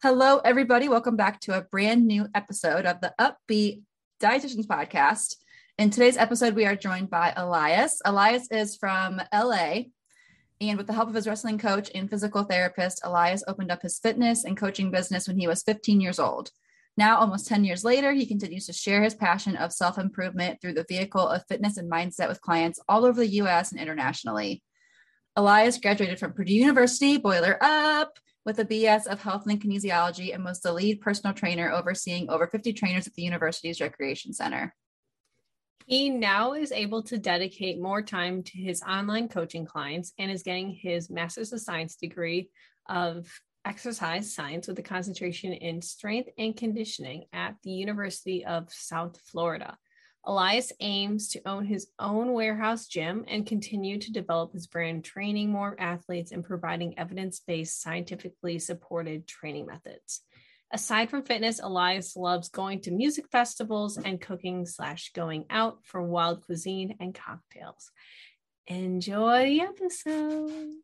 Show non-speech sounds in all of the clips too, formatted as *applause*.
Hello, everybody. Welcome back to a brand new episode of the Up-Beet Dietitians Podcast. In today's episode, we are joined by Elias. Elias is from LA. And with the help of his wrestling coach and physical therapist, Elias opened up his fitness and coaching business when he was 15 years old. Now, almost 10 years later, he continues to share his passion of self improvement through the vehicle of fitness and mindset with clients all over the US and internationally. Elias graduated from Purdue University, Boiler Up, with a BS of health and kinesiology and was the lead personal trainer overseeing over 50 trainers at the university's recreation center. He now is able to dedicate more time to his online coaching clients and is getting his Master's of Science degree of exercise science with a concentration in strength and conditioning at the University of South Florida. Elias aims to own his own warehouse gym and continue to develop his brand, training more athletes and providing evidence based, scientifically supported training methods. Aside from fitness, Elias loves going to music festivals and cooking slash going out for wild cuisine and cocktails. Enjoy the episode.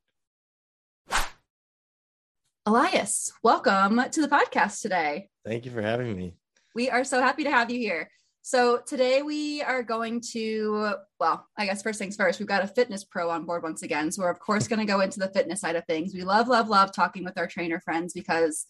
Elias, welcome to the podcast today. Thank you for having me. We are so happy to have you here. So today we are going to, well, I guess first things first, we've got a fitness pro on board once again. So we're of course going to go into the fitness side of things. We love, love, love talking with our trainer friends because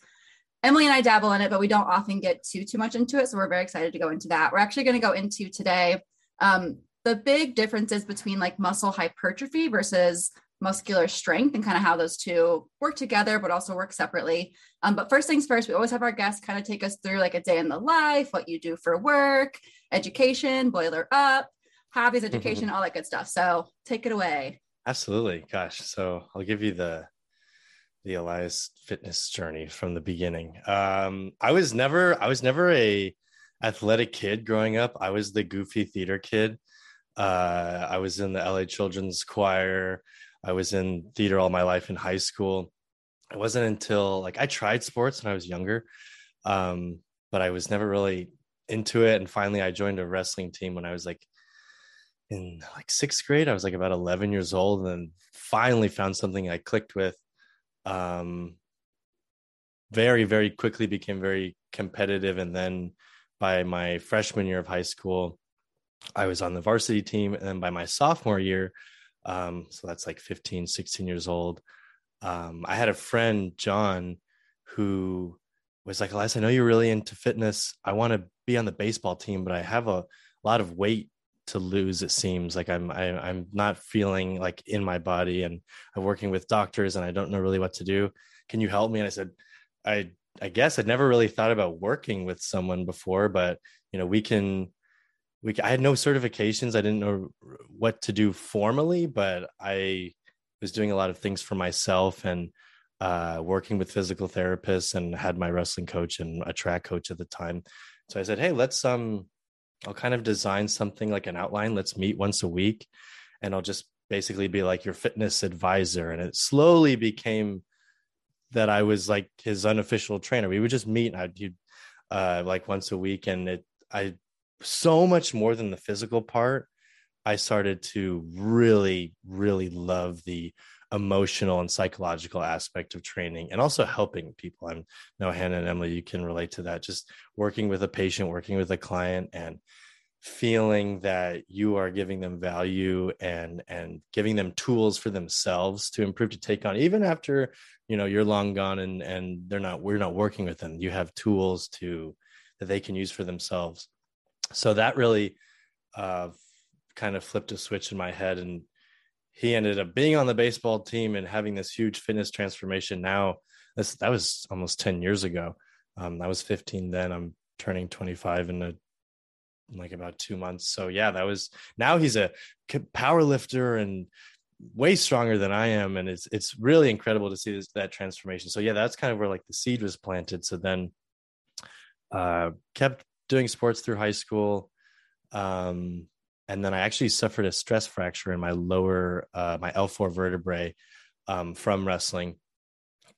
Emily and I dabble in it, but we don't often get too too much into it. So we're very excited to go into that. We're actually going to go into today um, the big differences between like muscle hypertrophy versus muscular strength and kind of how those two work together, but also work separately. Um, but first things first, we always have our guests kind of take us through like a day in the life, what you do for work, education, boiler up, hobbies, education, all that good stuff. So take it away. Absolutely. Gosh. So I'll give you the the Elias fitness journey from the beginning. Um, I was never I was never a athletic kid growing up. I was the goofy theater kid. Uh, I was in the LA Children's Choir. I was in theater all my life in high school. It wasn't until like I tried sports when I was younger, um, but I was never really into it. And finally, I joined a wrestling team when I was like in like sixth grade. I was like about 11 years old, and finally found something I clicked with. Um, very, very quickly became very competitive. And then by my freshman year of high school, I was on the varsity team. And then by my sophomore year, um, so that's like 15, 16 years old. Um, I had a friend, John, who was like, Elias, I know you're really into fitness. I want to be on the baseball team, but I have a lot of weight to lose. It seems like I'm I, am i am not feeling like in my body, and I'm working with doctors, and I don't know really what to do. Can you help me? And I said, I I guess I'd never really thought about working with someone before, but you know, we can we I had no certifications. I didn't know what to do formally, but I was doing a lot of things for myself and uh, working with physical therapists and had my wrestling coach and a track coach at the time. So I said, "Hey, let's um, I'll kind of design something like an outline. Let's meet once a week, and I'll just basically be like your fitness advisor." And it slowly became that I was like his unofficial trainer. We would just meet. I'd uh, like once a week, and it I so much more than the physical part i started to really really love the emotional and psychological aspect of training and also helping people. I'm no hannah and emily you can relate to that. Just working with a patient working with a client and feeling that you are giving them value and and giving them tools for themselves to improve to take on even after you know you're long gone and and they're not we're not working with them. You have tools to that they can use for themselves so that really uh, kind of flipped a switch in my head and he ended up being on the baseball team and having this huge fitness transformation. Now this that was almost 10 years ago. Um, i was 15 then. I'm turning 25 in, a, in like about two months. So yeah that was now he's a power lifter and way stronger than i am and it's it's really incredible to see this, that transformation. So yeah that's kind of where like the seed was planted. So then uh, kept doing sports through high school. Um, and then I actually suffered a stress fracture in my lower, uh, my L4 vertebrae um, from wrestling.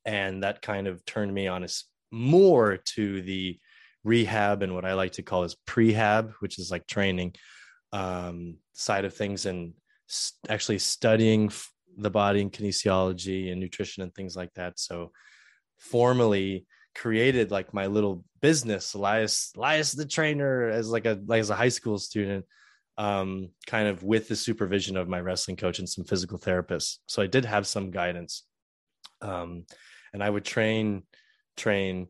And that kind of turned me on as more to the rehab and what I like to call as prehab, which is like training um, side of things and st- actually studying f- the body and kinesiology and nutrition and things like that. So formally created like my little business, Elias, Elias the trainer as like a, like as a high school student, um, kind of with the supervision of my wrestling coach and some physical therapists. So I did have some guidance. Um, and I would train, train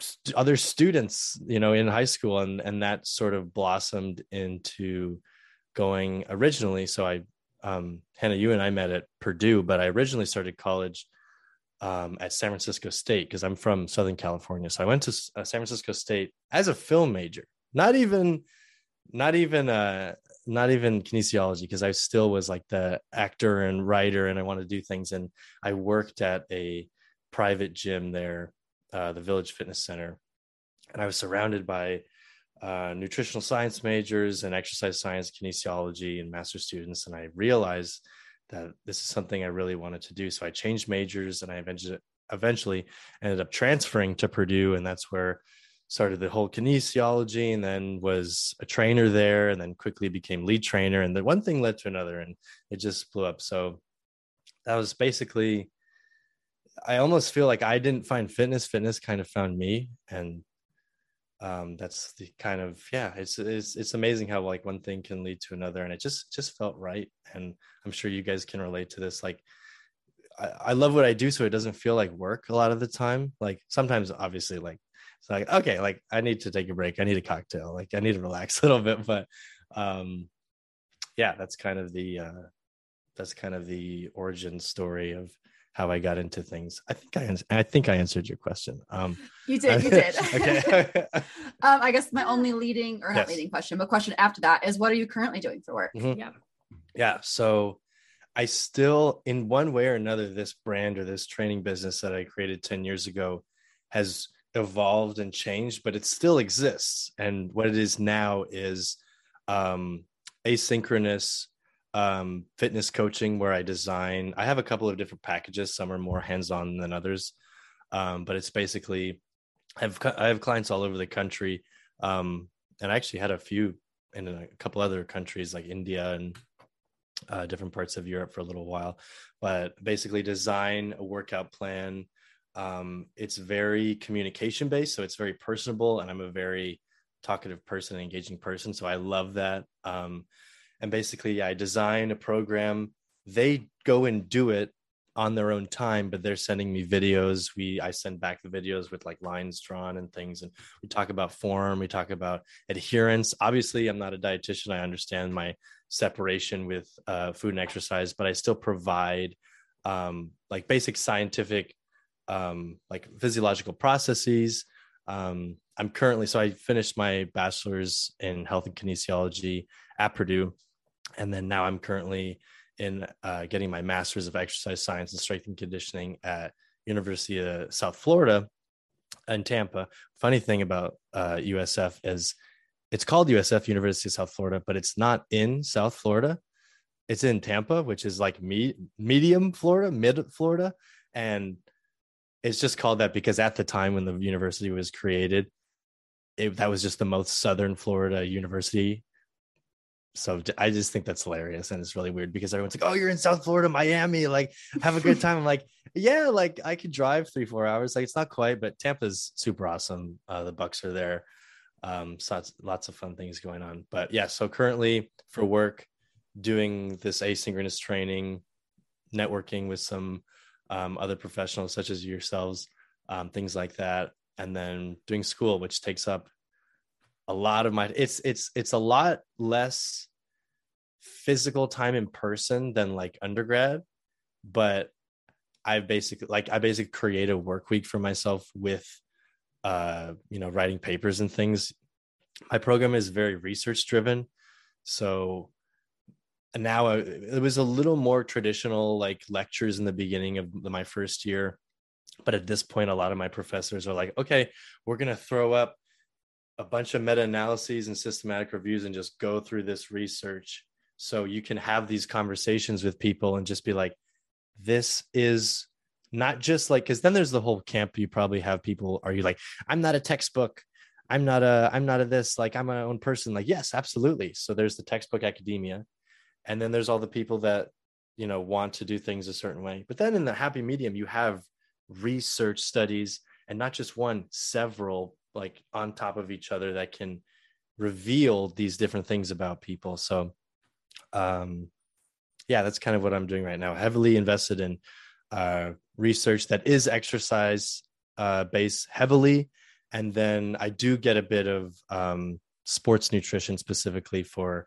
st- other students, you know, in high school and, and that sort of blossomed into going originally. So I, um, Hannah, you and I met at Purdue, but I originally started college um, at San Francisco State because I'm from Southern California. So I went to uh, San Francisco State as a film major, not even, not even, uh, not even kinesiology because I still was like the actor and writer and I wanted to do things. And I worked at a private gym there, uh, the Village Fitness Center, and I was surrounded by uh, nutritional science majors and exercise science, kinesiology, and master students. And I realized that this is something I really wanted to do. So I changed majors and I eventually eventually ended up transferring to Purdue. And that's where started the whole kinesiology and then was a trainer there and then quickly became lead trainer. And the one thing led to another and it just blew up. So that was basically I almost feel like I didn't find fitness. Fitness kind of found me. And um, that's the kind of yeah it's, it's it's amazing how like one thing can lead to another and it just just felt right and i'm sure you guys can relate to this like I, I love what i do so it doesn't feel like work a lot of the time like sometimes obviously like it's like okay like i need to take a break i need a cocktail like i need to relax *laughs* a little bit but um yeah that's kind of the uh that's kind of the origin story of how I got into things. I think I I think I answered your question. Um, you *laughs* did, you did. *laughs* okay. *laughs* um, I guess my only leading or not yes. leading question, but question after that is, what are you currently doing for work? Mm-hmm. Yeah. Yeah. So I still, in one way or another, this brand or this training business that I created ten years ago has evolved and changed, but it still exists. And what it is now is um, asynchronous um, fitness coaching where I design. I have a couple of different packages. Some are more hands-on than others, um, but it's basically I have I have clients all over the country, um, and I actually had a few in a couple other countries like India and uh, different parts of Europe for a little while. But basically, design a workout plan. Um, it's very communication based, so it's very personable, and I'm a very talkative person, engaging person, so I love that. And basically i design a program. They go and do it on their own time but they're sending me videos. We i send back the videos with like lines drawn and things and we talk about form we talk about adherence. Obviously i'm not a dietitian. I understand my separation with uh, food and exercise but i still provide um, like basic scientific um, like physiological processes. Um, i'm currently so i finished my bachelor's in health and kinesiology at purdue and then now I'm currently in uh, getting my master's of exercise science and strength and conditioning at University of South Florida in Tampa. Funny thing about uh, USF is it's called USF University of South Florida, but it's not in South Florida. It's in Tampa, which is like me- medium Florida, mid Florida, and it's just called that because at the time when the university was created, it, that was just the most southern Florida university so I just think that's hilarious and it's really weird because everyone's like, "Oh, you're in South Florida, Miami, like have a good time." I'm like, "Yeah, like I could drive three, four hours. Like it's not quite, but Tampa's super awesome. Uh, the Bucs are there, um, so lots, lots of fun things going on. But yeah, so currently for work, doing this asynchronous training, networking with some um, other professionals such as yourselves, um, things like that, and then doing school, which takes up a lot of my it's it's it's a lot less physical time in person than like undergrad but i basically like i basically create a work week for myself with uh you know writing papers and things. My program is very research driven so now I, it was a little more traditional like lectures in the beginning of my first year but at this point a lot of my professors are like okay we're going to throw up a bunch of meta-analyses and systematic reviews and just go through this research so you can have these conversations with people and just be like this is not just like because then there's the whole camp you probably have people are you like i'm not a textbook. I'm not a i'm not a this like i'm my own person. Like yes absolutely. So there's the textbook academia. And then there's all the people that you know want to do things a certain way. But then in the happy medium you have research studies and not just one several like on top of each other that can reveal these different things about people. So um yeah that's kind of what i'm doing right now. Heavily invested in uh research that is exercise uh based heavily. And then i do get a bit of um sports nutrition specifically for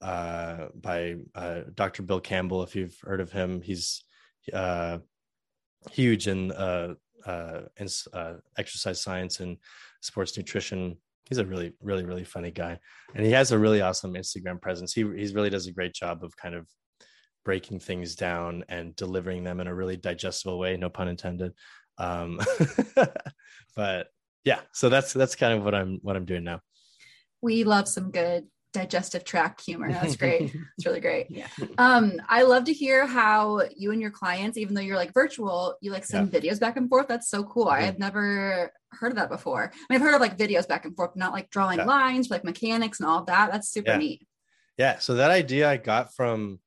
uh by uh dr bill campbell if you've heard of him. He's uh huge in uh uh, in uh, exercise science and sports nutrition. He's a really, really, really funny guy, and he has a really awesome Instagram presence. He he really does a great job of kind of breaking things down and delivering them in a really digestible way. No pun intended. Um, *laughs* but yeah, so that's that's kind of what I'm what I'm doing now. We love some good digestive tract humor. That's *laughs* great. it's really great. Yeah. Um, I love to hear how you and your clients, even though you're like virtual, you like send yeah. videos back and forth. That's so cool. Mm-hmm. I've never heard of that before. I mean, I've heard of like videos back and forth, not like drawing yeah. lines, like mechanics and all that. That's super yeah. neat. Yeah. So that idea I got from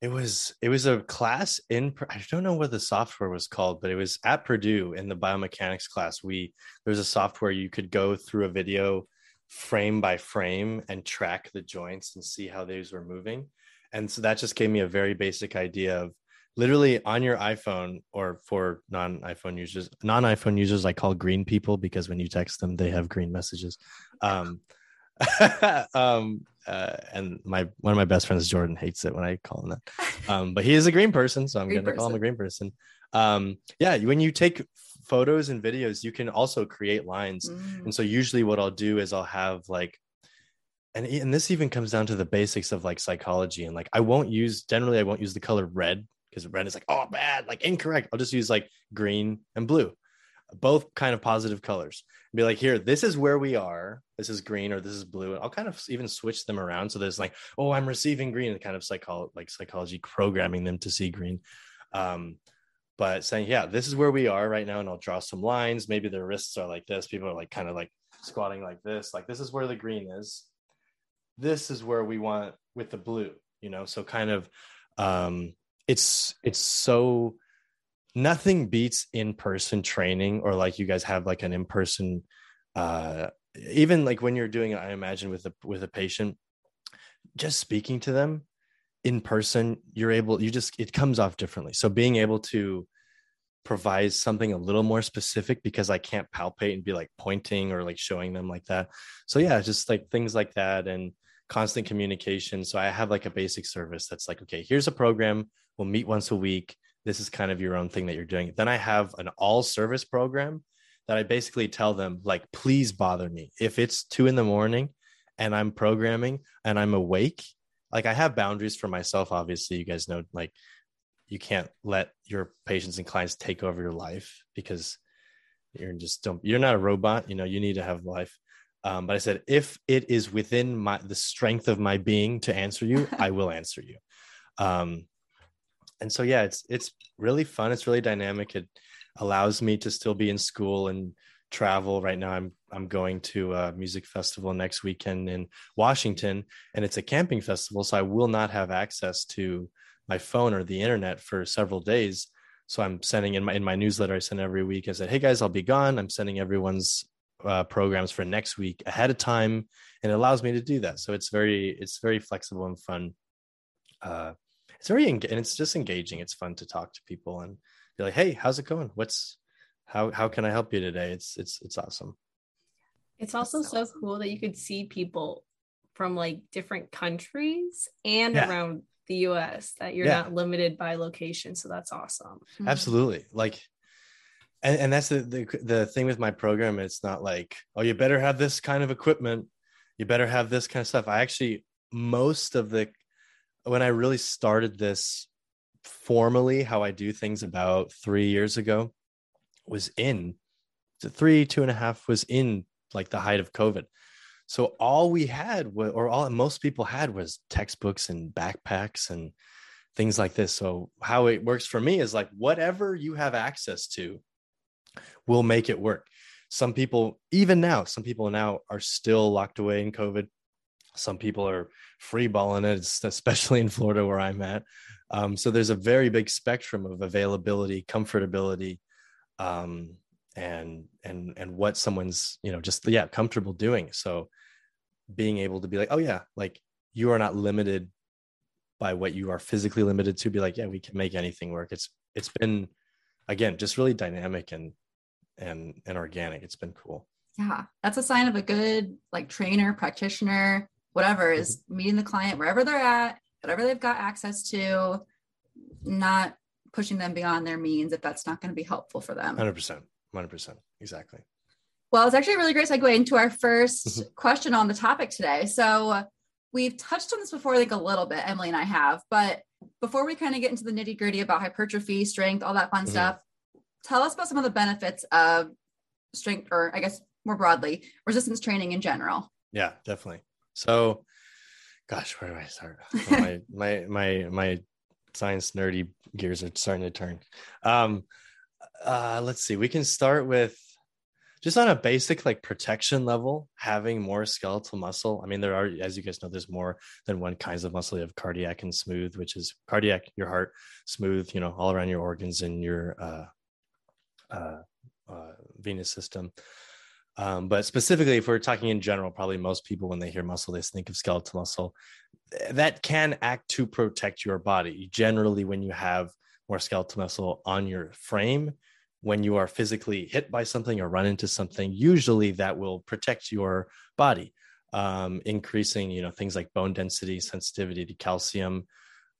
it was it was a class in I don't know what the software was called, but it was at Purdue in the biomechanics class. We there was a software you could go through a video frame by frame and track the joints and see how these were moving. And so that just gave me a very basic idea of literally on your iPhone or for non iPhone users, non iPhone users, I call green people because when you text them, they have green messages. Um, *laughs* um, uh, and my one of my best friends, Jordan, hates it when I call him that. *laughs* Um, but he is a green person, so I'm going to call him a green person. Um, yeah, when you take photos and videos, you can also create lines. Mm. And so usually what I'll do is I'll have like and, and this even comes down to the basics of like psychology and like I won't use generally I won't use the color red because red is like oh bad like incorrect. I'll just use like green and blue both kind of positive colors. Be like here this is where we are. This is green or this is blue. And I'll kind of even switch them around so there's like oh I'm receiving green and kind of psychology like psychology programming them to see green. Um but saying, yeah, this is where we are right now. And I'll draw some lines. Maybe their wrists are like this. People are like kind of like squatting like this. Like this is where the green is. This is where we want with the blue, you know? So kind of um it's it's so nothing beats in-person training or like you guys have like an in-person uh even like when you're doing it, I imagine with a with a patient, just speaking to them in person you're able you just it comes off differently. So being able to provide something a little more specific because i can't palpate and be like pointing or like showing them like that. So yeah just like things like that and constant communication. So i have like a basic service that's like okay here's a program. We'll meet once a week. This is kind of your own thing that you're doing. Then i have an all service program that i basically tell them like please bother me. If it's two in the morning and i'm programming and i'm awake like I have boundaries for myself. Obviously, you guys know like you can't let your patients and clients take over your life because you're just don't you're not a robot. You know, you need to have life. Um, but I said, if it is within my the strength of my being to answer you, *laughs* I will answer you. Um, and so yeah, it's it's really fun. It's really dynamic. It allows me to still be in school and travel right now i'm i'm going to a music festival next weekend in washington and it's a camping festival so i will not have access to my phone or the internet for several days. So i'm sending in my in my newsletter i send every week i said hey guys i'll be gone. I'm sending everyone's uh, programs for next week ahead of time and it allows me to do that. So it's very it's very flexible and fun. Uh it's very and it's just engaging. It's fun to talk to people and be like hey how's it going? What's how how can I help you today? It's it's it's awesome. It's also so cool that you could see people from like different countries and yeah. around the US that you're yeah. not limited by location. So that's awesome. Mm-hmm. Absolutely. Like and, and that's the, the the thing with my program. It's not like, oh, you better have this kind of equipment, you better have this kind of stuff. I actually most of the when I really started this formally, how I do things about three years ago, was in three two and a half was in like the height of COVID. So all we had, or all most people had, was textbooks and backpacks and things like this. So how it works for me is like whatever you have access to, will make it work. Some people, even now, some people now are still locked away in COVID. Some people are free balling it, *laughs* especially in Florida where I'm at. Um, so there's a very big spectrum of availability, comfortability, um, and and and what someone's you know just yeah comfortable doing. So being able to be like, oh yeah, like you are not limited by what you are physically limited to. Be like, yeah, we can make anything work. It's it's been again just really dynamic and and and organic. It's been cool. Yeah, that's a sign of a good like trainer, practitioner, whatever is mm-hmm. meeting the client wherever they're at whatever they've got access to, not pushing them beyond their means if that's not going to be helpful for them. 100%. 100%. Exactly. Well, it's actually a really great segue into our 1st mm-hmm. question on the topic today. So, we've touched on this before, I think a little bit, Emily and I have, but before we kind of get into the nitty gritty about hypertrophy, strength, all that fun mm-hmm. stuff, tell us about some of the benefits of strength, or I guess more broadly, resistance training in general. Yeah, definitely. So, gosh, where do I start? *laughs* my my my my science nerdy gears are starting to turn. Um, uh, let's see. We can start with just on a basic like protection level, having more skeletal muscle. I mean, there are, as you guys know, there's more than one kinds of muscle. You have cardiac and smooth, which is cardiac, your heart, smooth, you know, all around your organs and your uh, uh, uh, venous system. Um, but specifically, if we're talking in general, probably most people, when they hear muscle, they think of skeletal muscle. That can act to protect your body. Generally, when you have more skeletal muscle on your frame, when you are physically hit by something or run into something, usually that will protect your body, um, increasing, you know, things like bone density, sensitivity to calcium.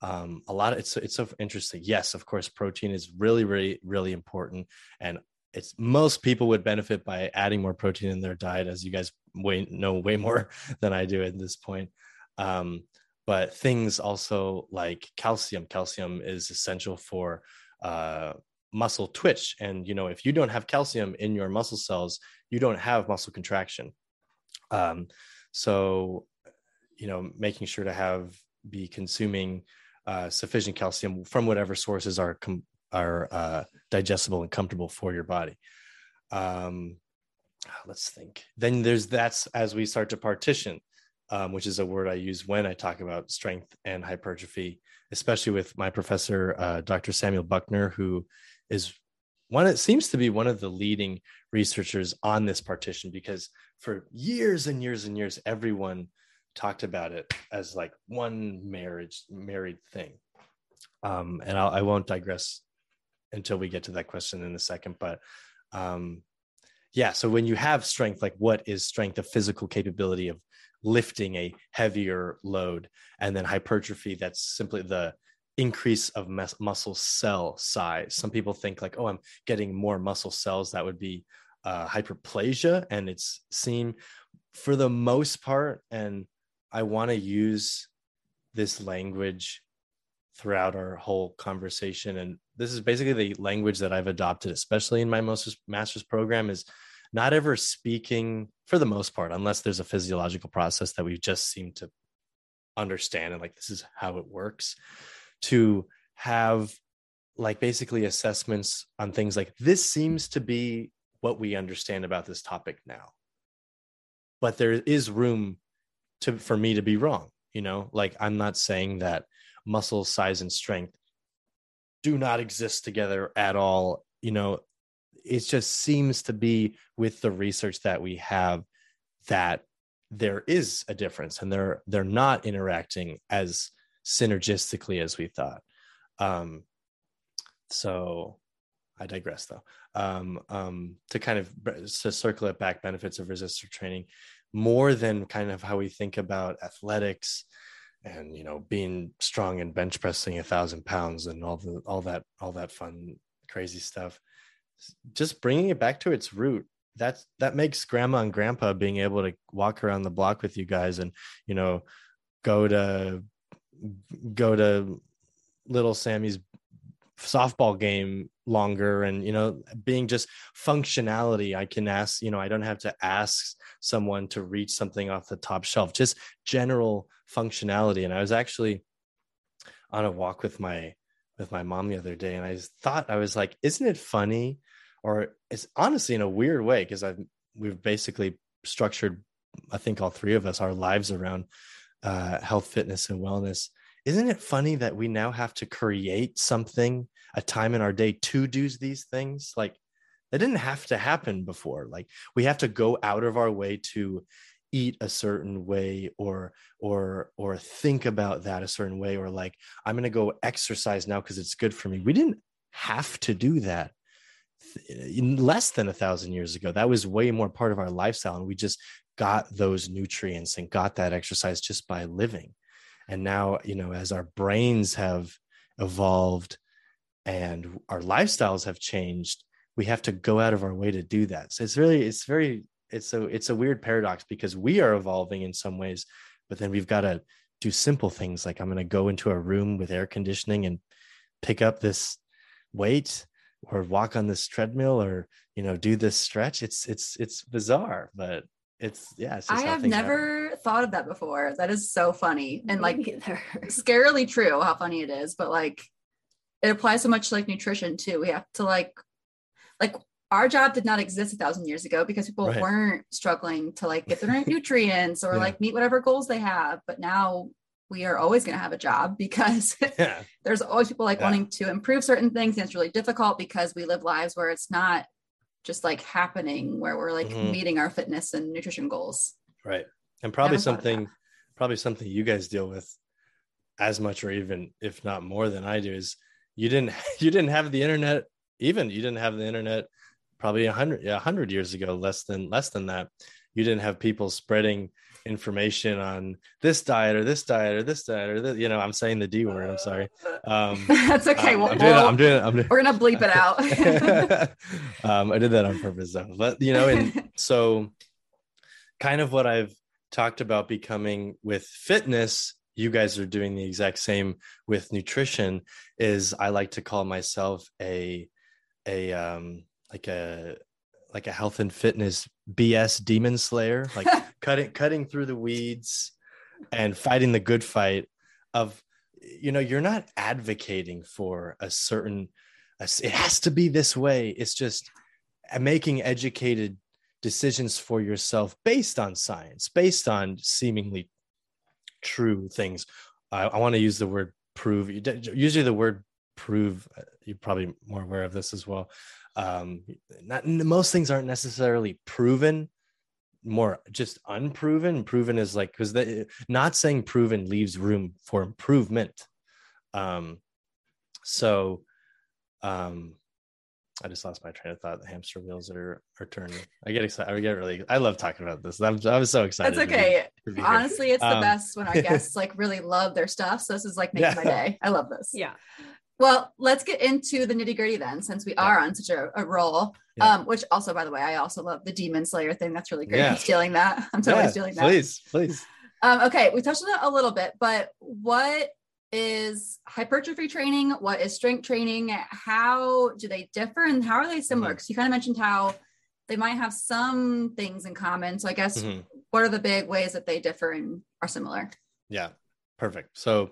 Um, a lot of it's it's so interesting. Yes, of course, protein is really, really, really important, and it's most people would benefit by adding more protein in their diet, as you guys way know way more *laughs* than I do at this point. Um, but things also like calcium, calcium is essential for uh, muscle twitch, and you know if you don't have calcium in your muscle cells, you don't have muscle contraction. Um, so, you know, making sure to have be consuming uh, sufficient calcium from whatever sources are com- are uh, digestible and comfortable for your body. Um, let's think. Then there's that's as we start to partition, um, which is a word I use when I talk about strength and hypertrophy, especially with my professor, uh, Dr. Samuel Buckner, who is one. It seems to be one of the leading researchers on this partition because for years and years and years, everyone talked about it as like one marriage married thing. Um, and I'll, I will not digress until we get to that question in a second. But um, yeah, so when you have strength, like what is strength? The physical capability of lifting a heavier load, and then hypertrophy. That's simply the increase of mus- muscle cell size. Some people think like, oh, I'm getting more muscle cells. That would be uh, hyperplasia, and it's seen for the most part. And I want to use this language throughout our whole conversation and this is basically the language that i've adopted especially in my master's program is not ever speaking for the most part unless there's a physiological process that we just seem to understand and like this is how it works to have like basically assessments on things like this seems to be what we understand about this topic now but there is room to for me to be wrong you know? Like i'm not saying that muscle size and strength do not exist together at all you know? It just seems to be with the research that we have that there is a difference and they're they're not interacting as synergistically as we thought. Um so i digress though. Um um to kind of to circle it back benefits of resistor training more than kind of how we think about athletics and you know being strong and bench pressing a thousand pounds and all the all that all that fun crazy stuff just bringing it back to its root. That's that makes grandma and grandpa being able to walk around the block with you guys and you know go to go to little sammy's softball game longer and you know being just functionality i can ask you know i don't have to ask someone to reach something off the top shelf just general functionality. And i was actually on a walk with my with my mom the other day and i thought i was like isn't it funny? Or it's honestly in a weird way because i've we've basically structured i think all three of us our lives around uh, health fitness and wellness. Isn't it funny that we now have to create something a time in our day to do these things? Like that didn't have to happen before. Like we have to go out of our way to eat a certain way or or or think about that a certain way or like i'm going to go exercise now because it's good for me. We didn't have to do that in less than a thousand years ago. That was way more part of our lifestyle and we just got those nutrients and got that exercise just by living. And now you know as our brains have evolved and our lifestyles have changed we have to go out of our way to do that. So it's really it's very it's a it's a weird paradox because we are evolving in some ways but then we've got to do simple things like i'm going to go into a room with air conditioning and pick up this weight or walk on this treadmill or you know do this stretch. It's it's it's bizarre but it's yeah it's i have never happen. thought of that before that is so funny and like *laughs* scarily true how funny it is but like it applies so much to like nutrition too we have to like like our job did not exist a thousand years ago because people right. weren't struggling to like get the right *laughs* nutrients or yeah. like meet whatever goals they have but now we are always going to have a job *laughs* because yeah. there's always people like yeah. wanting to improve certain things and it's really difficult because we live lives where it's not just like happening where we're like mm-hmm. meeting our fitness and nutrition goals. Right. And probably something probably something you guys deal with as much or even if not more than I do is you didn't *laughs* you didn't have the internet even you didn't have the internet probably a hundred yeah, a hundred years ago less than less than that you didn't have people spreading information on this diet or this diet or this diet or this, you know, I'm saying the D word. I'm sorry. Um, *laughs* That's okay. Um, I'm, doing, I'm doing, I'm doing, we're going to bleep it out. *laughs* um, I did that on purpose though. But, you know, and *laughs* so kind of what I've talked about becoming with fitness, you guys are doing the exact same with nutrition is I like to call myself a, a, um, like a, like a health and fitness BS demon slayer, like cutting cutting through the weeds and fighting the good fight of you know you're not advocating for a certain it has to be this way. It's just making educated decisions for yourself based on science based on seemingly true things. I, I want to use the word prove usually the word prove uh, you're probably more aware of this as well. Um not most things aren't necessarily proven more just unproven proven is like because the not saying proven leaves room for improvement um so um I just lost my train of thought. The hamster wheels are are turning. I get excited. I get really. I love talking about this. I'm I was so excited. That's okay. To be, to be Honestly, it's um, the best when our *laughs* guests like really love their stuff. So this is like making yeah. my *laughs* day. I love this. Yeah. Well, let's get into the nitty gritty then, since we are on such a, a roll. Yeah. Um, which also, by the way, I also love the Demon Slayer thing. That's really great. Yeah. I'm stealing that. *laughs* I'm totally yeah, stealing that. Please, please. Um, okay, we touched on it a little bit, but what is hypertrophy training? What is strength training? How do they differ and how are they similar? Because mm-hmm. you kind of mentioned how they might have some things in common. So I guess mm-hmm. what are the big ways that they differ and are similar? Yeah, perfect. So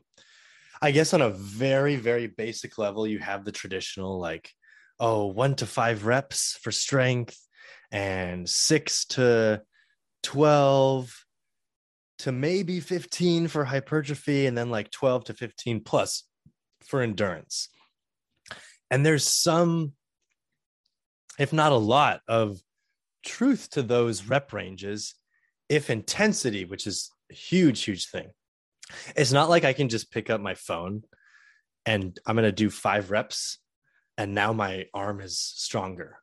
I guess on a very, very basic level, you have the traditional like, oh, one to five reps for strength and six to 12 to maybe 15 for hypertrophy and then like 12 to 15 plus for endurance. And there's some, if not a lot, of truth to those rep ranges if intensity, which is a huge, huge thing, it's not like I can just pick up my phone and I'm going to do five reps and now my arm is stronger.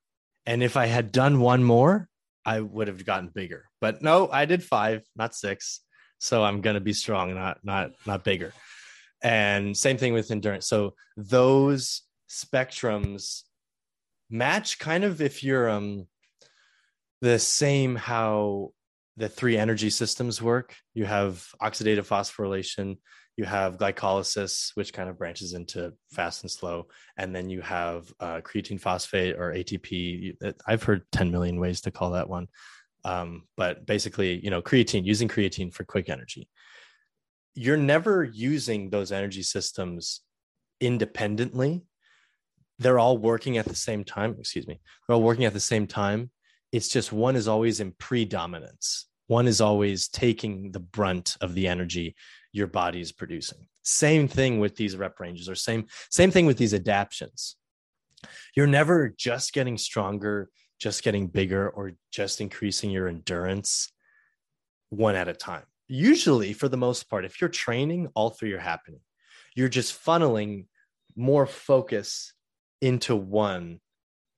And if I had done one more, I would have gotten bigger. But no, I did five, not six. So I'm going to be strong, not not not bigger. And same thing with endurance. So those spectrums match kind of if you're um the same how the three energy systems work. You have oxidative phosphorylation, you have glycolysis, which kind of branches into fast and slow, and then you have uh, creatine phosphate or ATP. I've heard 10 million ways to call that one, um, but basically, you know, creatine using creatine for quick energy. You're never using those energy systems independently. They're all working at the same time. Excuse me. They're all working at the same time. It's just one is always in predominance. One is always taking the brunt of the energy your body is producing. Same thing with these rep ranges, or same same thing with these adaptions. You're never just getting stronger, just getting bigger, or just increasing your endurance one at a time. Usually, for the most part, if you're training, all three are happening. You're just funneling more focus into one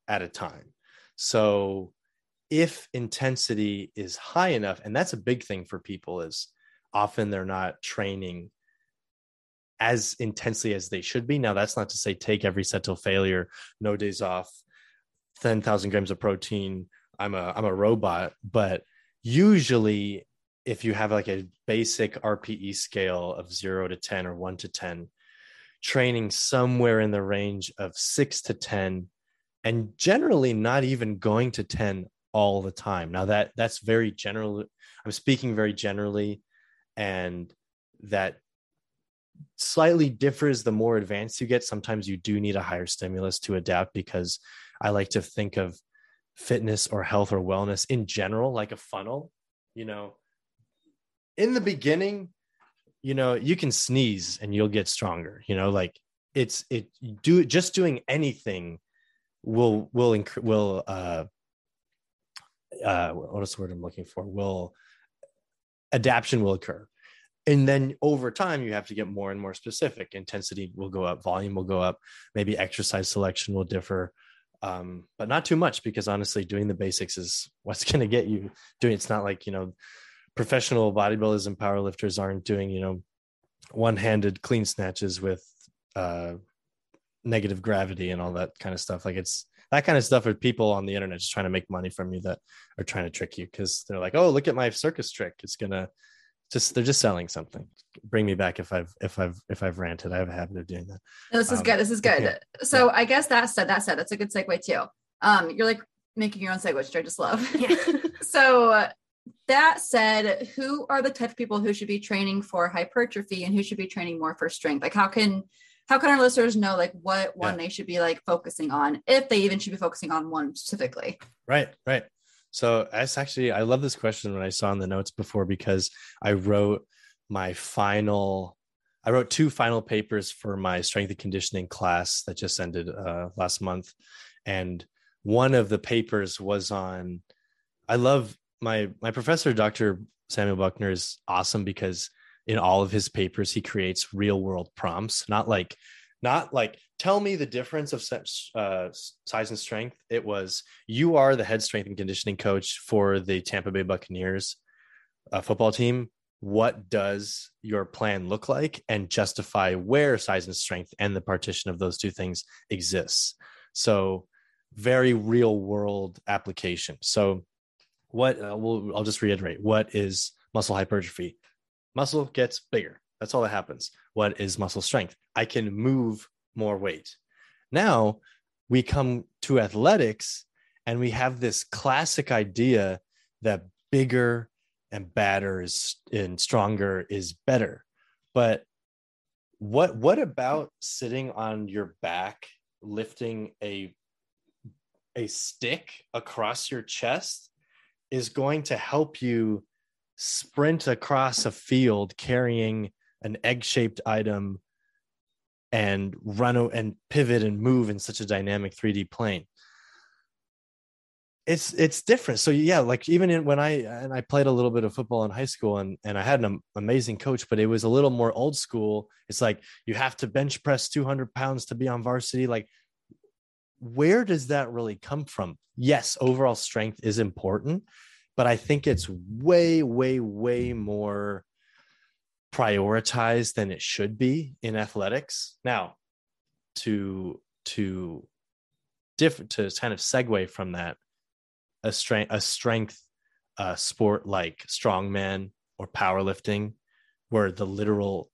at a time. So if intensity is high enough, and that's a big thing for people, is often they're not training as intensely as they should be. Now, that's not to say take every set till failure, no days off, 10,000 grams of protein. I'm a, I'm a robot, but usually if you have like a basic RPE scale of zero to 10 or one to 10, training somewhere in the range of six to 10, and generally not even going to 10 all the time. Now that that's very general. I'm speaking very generally and that slightly differs the more advanced you get. Sometimes you do need a higher stimulus to adapt because I like to think of fitness or health or wellness in general like a funnel. You know, in the beginning, you know, you can sneeze and you'll get stronger. You know, like it's it do just doing anything will will will uh uh what is the word I'm looking for? Will adaptation will occur. And then over time you have to get more and more specific. Intensity will go up volume will go up maybe exercise selection will differ. Um, but not too much because honestly doing the basics is what's *laughs* going to get you doing. It's not like you know professional bodybuilders and powerlifters aren't doing you know one-handed clean snatches with uh, negative gravity and all that kind of stuff. Like it's that kind of stuff are people on the internet just trying to make money from you that are trying to trick you because they're like, oh, look at my circus trick. It's gonna just they're just selling something. Bring me back if I've if I've if I've ranted. I have a habit of doing that. No, this is um, good. This is good. Yeah. So yeah. I guess that said, that said, that's a good segue too. Um, you're like making your own segue, which I just love. Yeah. *laughs* so that said, who are the type of people who should be training for hypertrophy and who should be training more for strength? Like, how can how can our listeners know like what one yeah. they should be like focusing on if they even should be focusing on one specifically? Right right. So that's actually i love this question when i saw in the notes before because i wrote my final i wrote two final papers for my strength and conditioning class that just ended uh, last month. And one of the papers was on i love my my professor dr samuel buckner is awesome because in all of his papers he creates real world prompts not like not like tell me the difference of uh, size and strength. It was you are the head strength and conditioning coach for the tampa bay buccaneers uh, football team. What does your plan look like and justify where size and strength and the partition of those two things exists? So very real world application. So what uh, we'll, i'll just reiterate. What is muscle hypertrophy muscle gets bigger. That's all that happens. What is muscle strength? I can move more weight. Now we come to athletics and we have this classic idea that bigger and badder is and stronger is better. But what what about sitting on your back lifting a a stick across your chest is going to help you sprint across a field carrying an egg-shaped item and run and pivot and move in such a dynamic 3D plane. It's it's different. So yeah, like even in, when I and I played a little bit of football in high school and and I had an amazing coach, but it was a little more old school. It's like you have to bench press 200 pounds to be on varsity. Like, where does that really come from? Yes, overall strength is important, but I think it's way, way, way more prioritized than it should be in athletics. Now, to to diff to kind of segue from that, a strength a strength uh, sport like strongman or powerlifting, where the literal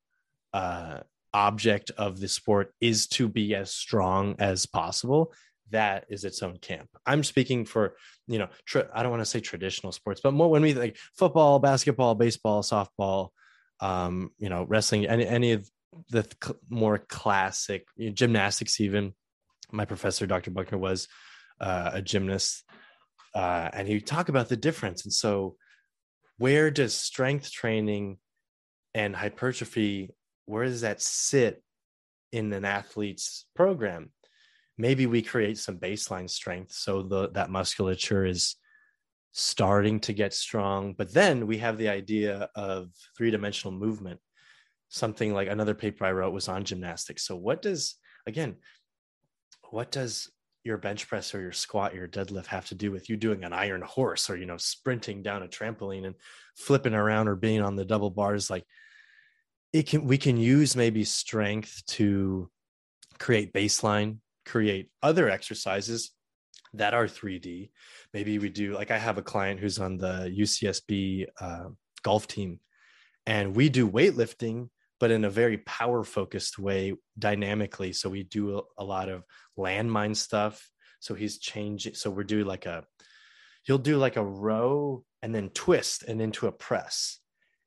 uh, object of the sport is to be as strong as possible that is its own camp. I'm speaking for you know tra- i don't want to say traditional sports but more when we like football basketball baseball softball um you know wrestling any any of the th- more classic you know, gymnastics even. My professor dr buckner was uh, a gymnast uh, and he talk about the difference. And so where does strength training and hypertrophy where does that sit in an athlete's program maybe we create some baseline strength so the, that musculature is starting to get strong but then we have the idea of three-dimensional movement. Something like another paper i wrote was on gymnastics. So what does again what does your bench press or your squat your deadlift have to do with you doing an iron horse or you know sprinting down a trampoline and flipping around or being on the double bars? Like it can we can use maybe strength to create baseline create other exercises that are 3d maybe we do like i have a client who's on the ucsb uh, golf team and we do weightlifting but in a very power focused way dynamically. So we do a, a lot of landmine stuff. So he's changing so we're doing like a he'll do like a row and then twist and into a press.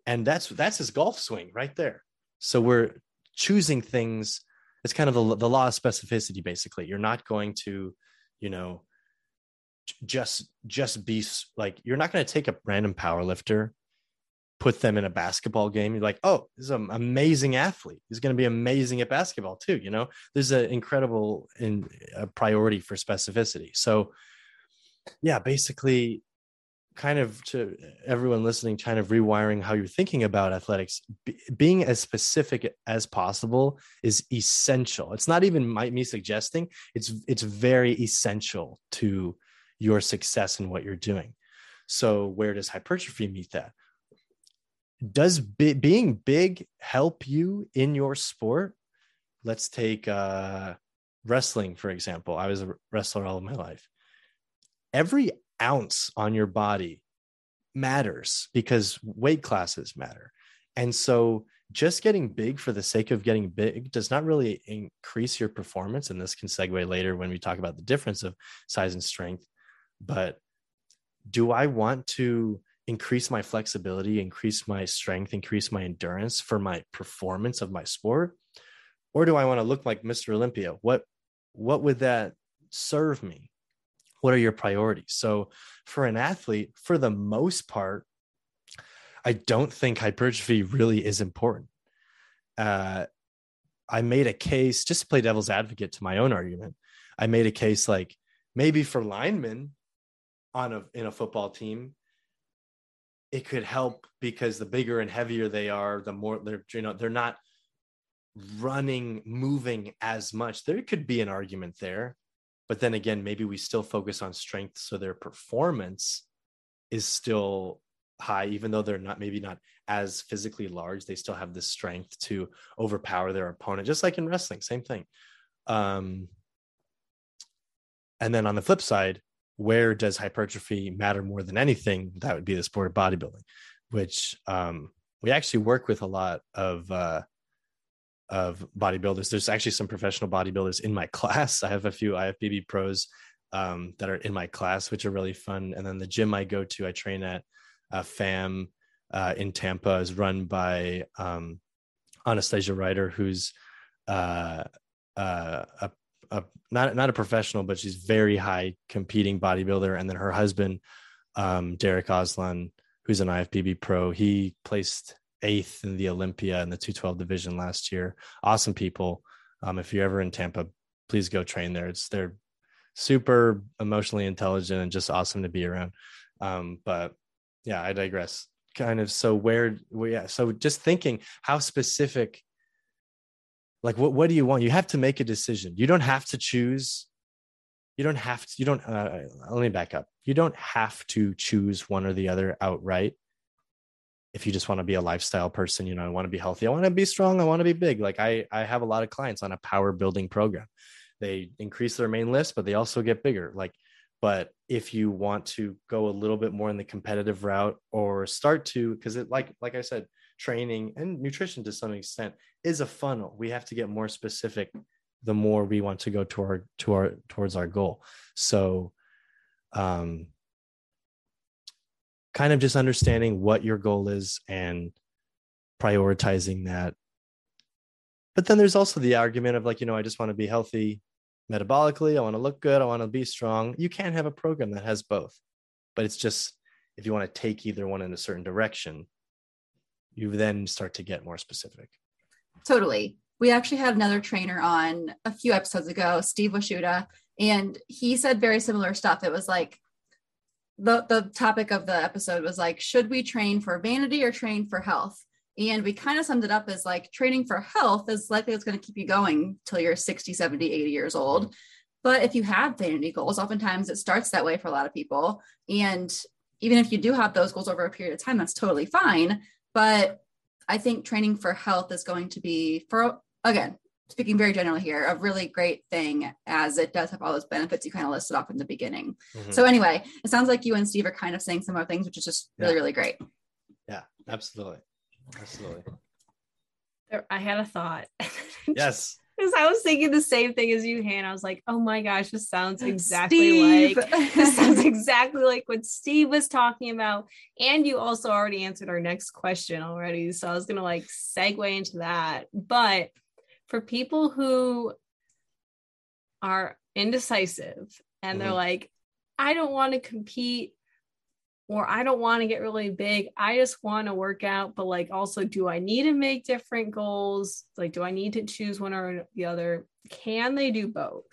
And that's that's his golf swing right there. So we're choosing things it's kind of the, the law of specificity basically. You're not going to you know just just be like you're not going to take a random power lifter put them in a basketball game. You're like oh this is an amazing athlete. He's going to be amazing at basketball too you know? There's an incredible in a priority for specificity. So yeah basically kind of to everyone listening, kind of rewiring how you're thinking about athletics, be, being as specific as possible is essential. It's not even my, me suggesting; it's it's very essential to your success in what you're doing. So, where does hypertrophy meet that? Does be, being big help you in your sport? Let's take uh, wrestling for example. I was a wrestler all of my life. Every ounce on your body matters because weight classes matter. And so just getting big for the sake of getting big does not really increase your performance. And this can segue later when we talk about the difference of size and strength. But do I want to increase my flexibility, increase my strength, increase my endurance for my performance of my sport? Or do I want to look like Mr. Olympia? What what would that serve me? What are your priorities? So for an athlete for the most part i don't think hypertrophy really is important. Uh, i made a case just to play devil's advocate to my own argument i made a case like maybe for linemen on a in a football team it could help because the bigger and heavier they are the more they're you know they're not running moving as much. There could be an argument there but then again maybe we still focus on strength so their performance is still high even though they're not maybe not as physically large they still have the strength to overpower their opponent just like in wrestling same thing. Um and then on the flip side where does hypertrophy matter more than anything? That would be the sport of bodybuilding which um we actually work with a lot of uh of bodybuilders. There's actually some professional bodybuilders in my *laughs* class. I have a few IFBB pros um, that are in my class, which are really fun. And then the gym I go to, I train at uh, FAM uh, in Tampa, is run by um, Anastasia Ryder, who's uh, uh, a, a, not not a professional, but she's very high competing bodybuilder. And then her husband, um, Derek Oslan, who's an IFBB pro, he placed eighth in the Olympia in the 212 division last year. Awesome people. Um, if you're ever in Tampa, please go train there. It's they're super emotionally intelligent and just awesome to be around. Um, but yeah, I digress. Kind of so where, well, yeah. So just thinking how specific, like what what do you want? You have to make a decision. You don't have to choose. You don't have to. You don't. Uh, let me back up. You don't have to choose one or the other outright if you just want to be a lifestyle person, you know, I want to be healthy, I want to be strong, I want to be big. Like I, I have a lot of clients on a power building program. They increase their main list, but they also get bigger. Like, but if you want to go a little bit more in the competitive route or start to, because it like like I said, training and nutrition to some extent is a funnel we have to get more specific the more we want to go toward to our towards our goal so um kind of just understanding what your goal is and prioritizing that. But then there's also the argument of like you know i just want to be healthy metabolically i want to look good i want to be strong. You can't have a program that has both but it's just if you want to take either one in a certain direction you then start to get more specific. Totally. We actually had another trainer on a few episodes ago steve washuta and he said very similar stuff. It was like the the topic of the episode was like should we train for vanity or train for health? And we kind of summed it up as like training for health is likely it's going to keep you going till you're 60 70 80 years old. But if you have vanity goals oftentimes it starts that way for a lot of people. And even if you do have those goals over a period of time that's totally fine. But i think training for health is going to be for again speaking very generally here, a really great thing as it does have all those benefits you kind of listed off in the beginning. Mm-hmm. So anyway, it sounds like you and Steve are kind of saying similar things, which is just really, really great. Yeah, absolutely. Absolutely. I had a thought. *laughs* Yes. Because I was thinking the same thing as you, Hannah. I was like, oh my gosh, this sounds exactly Steve. like this sounds exactly like what Steve was talking about. And you also already answered our next question already. So I was gonna like segue into that. But for people who are indecisive and mm-hmm. they're like, I don't want to compete or I don't want to get really big. I just want to work out, but like also do I need to make different goals? Like do I need to choose one or the other? Can they do both?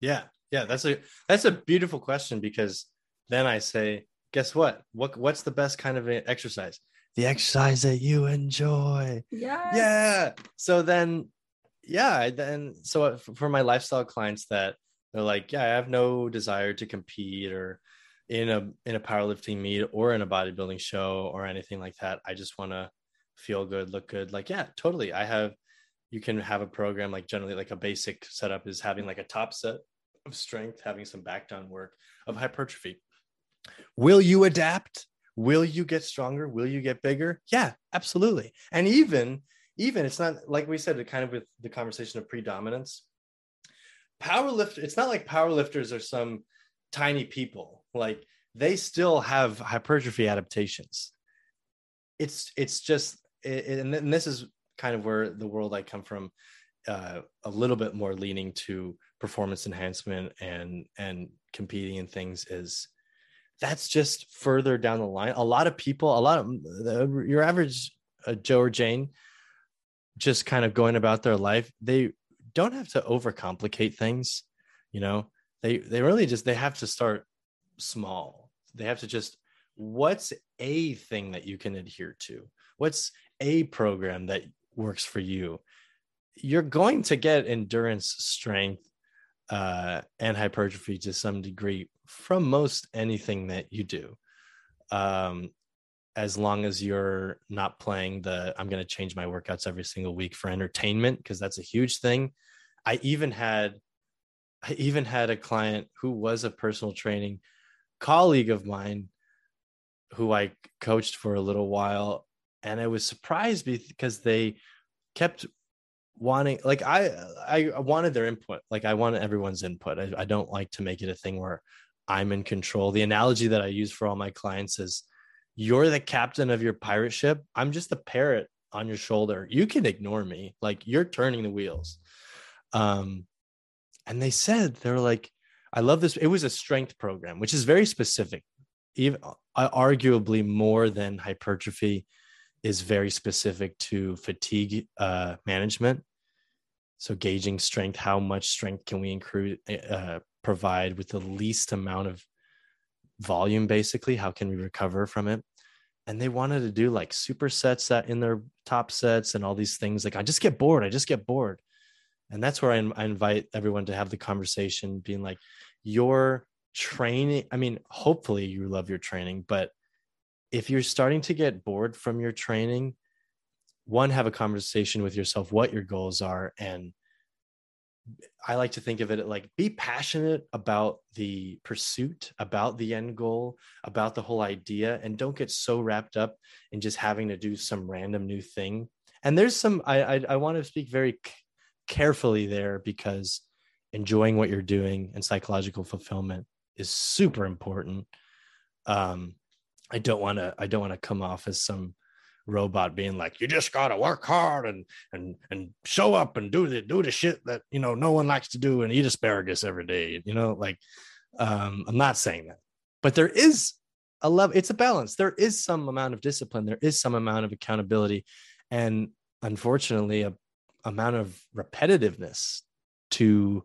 Yeah. Yeah, that's a that's a beautiful question because then I say, guess what? What what's the best kind of exercise? The exercise that you enjoy. Yeah. Yeah. So then yeah, then so uh, for my lifestyle clients that they're like, yeah, I have no desire to compete or in a in a powerlifting meet or in a bodybuilding show or anything like that. I just want to feel good, look good. Like, yeah, totally. I have you can have a program like generally like a basic setup is having like a top set of strength, having some back down work of hypertrophy. Will you adapt? Will you get stronger? Will you get bigger? Yeah, absolutely. And even even it's not like we said, kind of with the conversation of predominance. Powerlift, it's not like powerlifters are some tiny people. Like they still have hypertrophy adaptations. It's it's just it, and this is kind of where the world I come from, uh, a little bit more leaning to performance enhancement and and competing in things is that's just further down the line. A lot of people, a lot of your average uh, Joe or Jane just kind of going about their life they don't have to overcomplicate things you know? They they really just they have to start small. They have to just what's a thing that you can adhere to? What's a program that works for you? You're going to get endurance strength uh, and hypertrophy to some degree from most anything that you do. Um, as long as you're not playing the I'm going to change my workouts every single week for entertainment because that's a huge thing. I even had I even had a client who was a personal training colleague of mine who I coached for a little while and I was surprised because they kept wanting like I I wanted their input like I wanted everyone's input I, I don't like to make it a thing where I'm in control the analogy that I use for all my clients is you're the captain of your pirate ship. I'm just the parrot on your shoulder. You can ignore me. Like you're turning the wheels. Um, and they said they're like, I love this. It was a strength program, which is very specific, even uh, arguably more than hypertrophy is very specific to fatigue uh, management. So gauging strength, how much strength can we include, uh, provide with the least amount of volume basically how can we recover from it? And they wanted to do like supersets that in their top sets and all these things like i just get bored i just get bored. And that's where I, I invite everyone to have the conversation being like your training i mean hopefully you love your training but if you're starting to get bored from your training one have a conversation with yourself what your goals are and I like to think of it like be passionate about the pursuit, about the end goal, about the whole idea, and don't get so wrapped up in just having to do some random new thing. And there's some I I, I want to speak very carefully there because enjoying what you're doing and psychological fulfillment is super important. Um, I don't want to I don't want to come off as some robot being like, you just gotta work hard and and and show up and do the do the shit that you know no one likes to do and eat asparagus every day. You know, like um, I'm not saying that, but there is a level. It's a balance. There is some amount of discipline. There is some amount of accountability, and unfortunately, a amount of repetitiveness to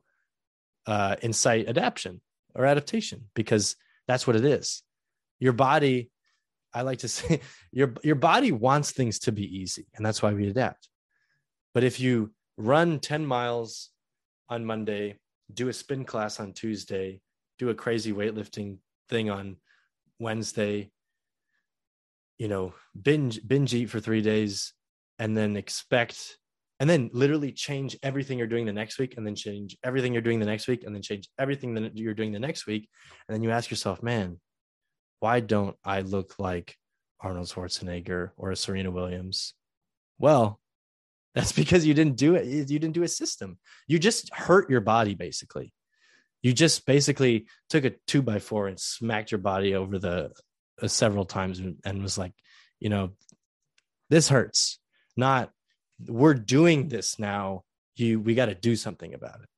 uh, incite adaptation or adaptation because that's what it is. Your body I like to *laughs* say your your body wants things to be easy, and that's why we adapt. But if you run 10 miles on Monday, do a spin class on Tuesday, do a crazy weightlifting thing on Wednesday, you know, binge binge eat for 3 days and then expect and then literally change everything you're doing the next week and then change everything you're doing the next week and then change everything that you're doing the next week and then you ask yourself, man, why don't I look like Arnold Schwarzenegger or a Serena Williams? Well, that's *laughs* because you didn't do it. You didn't do a system. You just hurt your body, basically. You just basically took a two by four and smacked your body over the uh, several times and, and was like, you know, this hurts. Not we're doing this now. You we got to do something about it.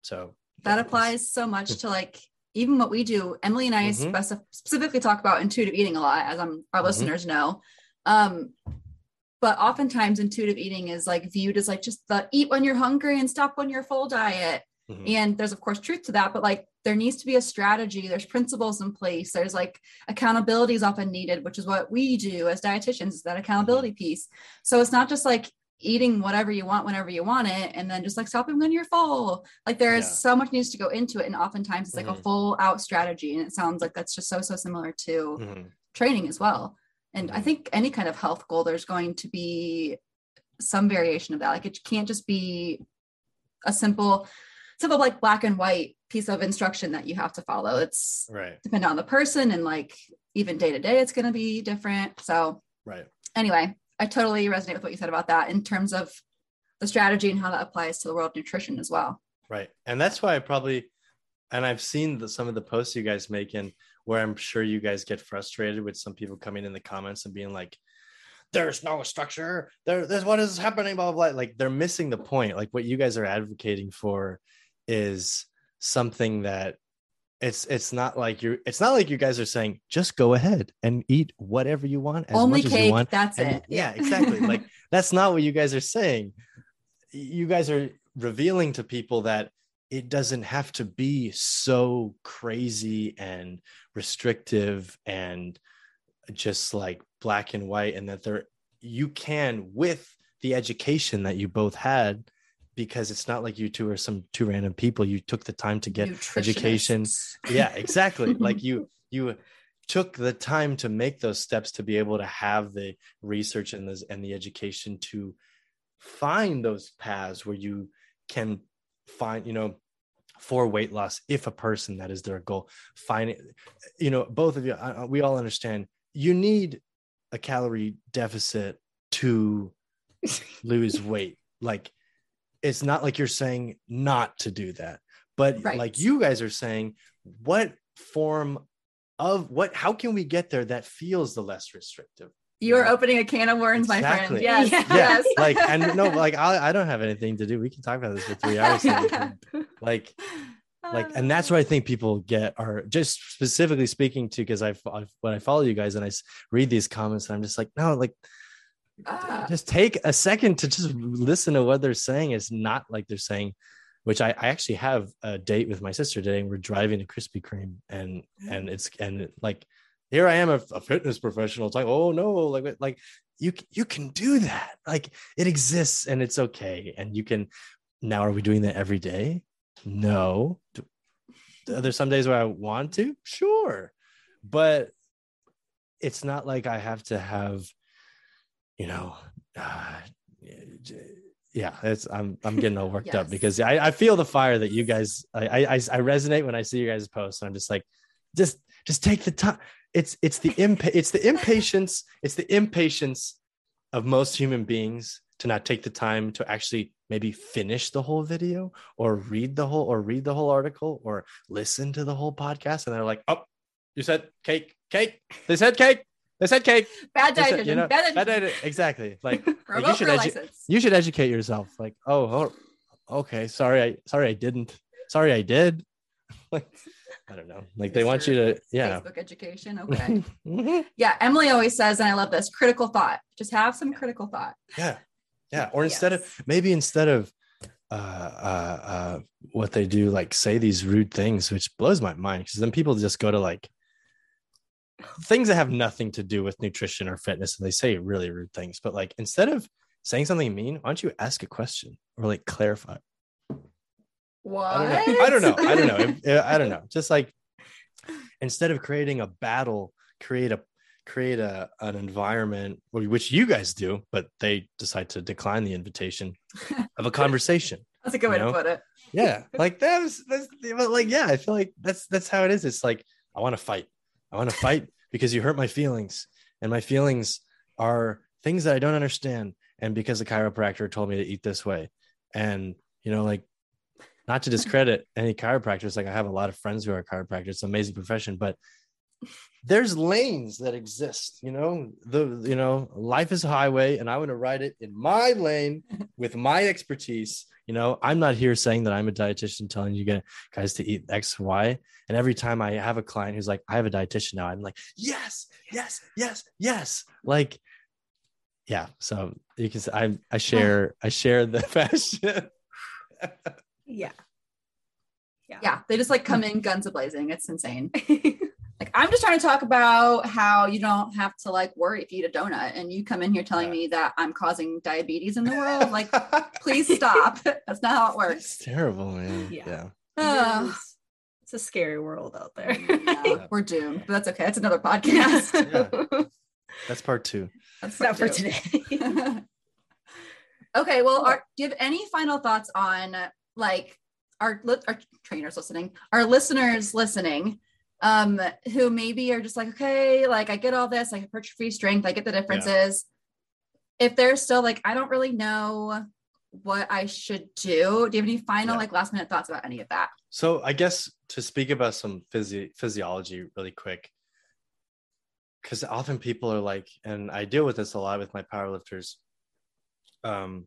So that applies so much to like even what we do, Emily and I mm-hmm. specifically talk about intuitive eating a lot, as I'm, our mm-hmm. listeners know. Um, but oftentimes, intuitive eating is like viewed as like just the eat when you're hungry and stop when you're full diet. Mm-hmm. And there's, of course, truth to that, but like there needs to be a strategy. There's principles in place. There's like accountability is often needed, which is what we do as dietitians, is that accountability mm-hmm. piece. So it's not just like eating whatever you want whenever you want it and then just like stopping when you're full like there's yeah. so much needs to go into it and oftentimes it's like mm-hmm. a full out strategy and it sounds like that's just so so similar to mm-hmm. training as well and i mm-hmm. think any kind of health goal there's going to be some variation of that like it can't just be a simple simple like black and white piece of instruction that you have to follow it's right depending on the person and like even day to day it's going to be different so right anyway I totally resonate with what you said about that in terms of the strategy and how that applies to the world of nutrition as well. Right. And that's why I probably, and I've seen the, some of the posts you guys make in where I'm sure you guys get frustrated with some people coming in the comments and being like, there's no structure. There, there's what is happening, blah, blah, blah. Like they're missing the point. Like what you guys are advocating for is something that it's it's not like you're it's not like you guys are saying just go ahead and eat whatever you want as only much cake as you want. that's and, it. *laughs* yeah exactly. Like *laughs* that's not what you guys are saying. You guys are revealing to people that it doesn't have to be so crazy and restrictive and just like black and white and that there you can with the education that you both had because it's not like you two are some two random people. You took the time to get education. Yeah exactly. *laughs* Like you you took the time to make those steps to be able to have the research and the and the education to find those paths where you can find you know for weight loss if a person that is their goal find it. You know both of you we all understand you need a calorie deficit to *laughs* lose weight. Like it's not like you're saying not to do that but right. like you guys are saying what form of what how can we get there that feels the less restrictive you are opening a can of worms exactly. my friend yes yeah. yes *laughs* like and no like I, I don't have anything to do we can talk about this for three hours *laughs* like like and that's um, what i think people get are just specifically speaking to because I, I when i follow you guys and i read these comments and i'm just like no like ah. just take a second to just listen to what they're saying. It's not like they're saying which I, I actually have a date with my sister today and we're driving to krispy kreme and and it's and like here i am a, a fitness professional it's like oh no like like you you can do that. Like it exists and it's okay and you can now are we doing that every day? No. There's some days where i want to? Sure. But it's not like i have to have you know, uh, yeah, it's I'm I'm getting all worked up because I, I feel the fire that you guys I, I I I resonate when I see you guys post. And I'm just like, just just take the time. It's it's the imp it's the impatience, it's the impatience of most human beings to not take the time to actually maybe finish the whole video or read the whole or read the whole article or listen to the whole podcast. And they're like, oh, you said cake, cake. They said cake. They said cake. Bad They said- you know, bad bad dietitian. diet- exactly. *laughs* Like Revoke you should edu- you should educate yourself like oh, oh okay sorry i sorry i didn't sorry i did *laughs* like i don't know like they want you to yeah Facebook education. Okay. Mhm. *laughs* yeah. Emily always says, and I love this critical thought. Just have some critical thought. yeah yeah or instead of maybe instead of uh uh uh what they do like say these rude things which blows my mind because then people just go to like things that have nothing to do with nutrition or fitness and they say really rude things but like instead of saying something mean why don't you ask a question or like clarify What? I don't know. I don't know. I don't know. I don't know. Just like instead of creating a battle, create a create a an environment which you guys do, but they decide to decline the invitation *laughs* of a conversation. That's a good way know? to put it. Yeah, like that was that's like yeah. I feel like that's that's how it is. It's like I want to fight. I want to fight because you hurt my feelings, and my feelings are things that I don't understand, and because the chiropractor told me to eat this way, and you know like not to discredit any chiropractors like i have a lot of friends who are chiropractors it's an amazing profession but there's lanes that exist you know the you know life is a highway and i want to ride it in my lane *laughs* with my expertise you know i'm not here saying that i'm a dietitian telling you guys to eat x y and every time i have a client who's like i have a dietitian now i'm like yes yes yes yes like yeah so you can say i i share *laughs* i share the *laughs* passion Yeah. Yeah. They just like come in guns a blazing. It's insane. Like I'm just trying to talk about how you don't have to like worry if you eat a donut and you come in here telling Yeah. me that I'm causing diabetes in the world. *laughs* Like, please stop. *laughs* That's not how it works. It's terrible, man. Yeah. Yeah. Ugh. It's- it's a scary world out there. Yeah, *laughs* we're doomed, but that's okay. That's another podcast. That's part two. That's Not for today. okay. Well, are, do you have any final thoughts on like our our trainers listening, our listeners listening, um, who maybe are just like, okay, like I get all this, like hypertrophy, strength, I get the differences. If they're still like, I don't really know what I should do. Do you have any final Yeah. like last minute thoughts about any of that? So I guess to speak about some physi- physiology really quick, because often people are like, and I deal with this a lot with my powerlifters. Um,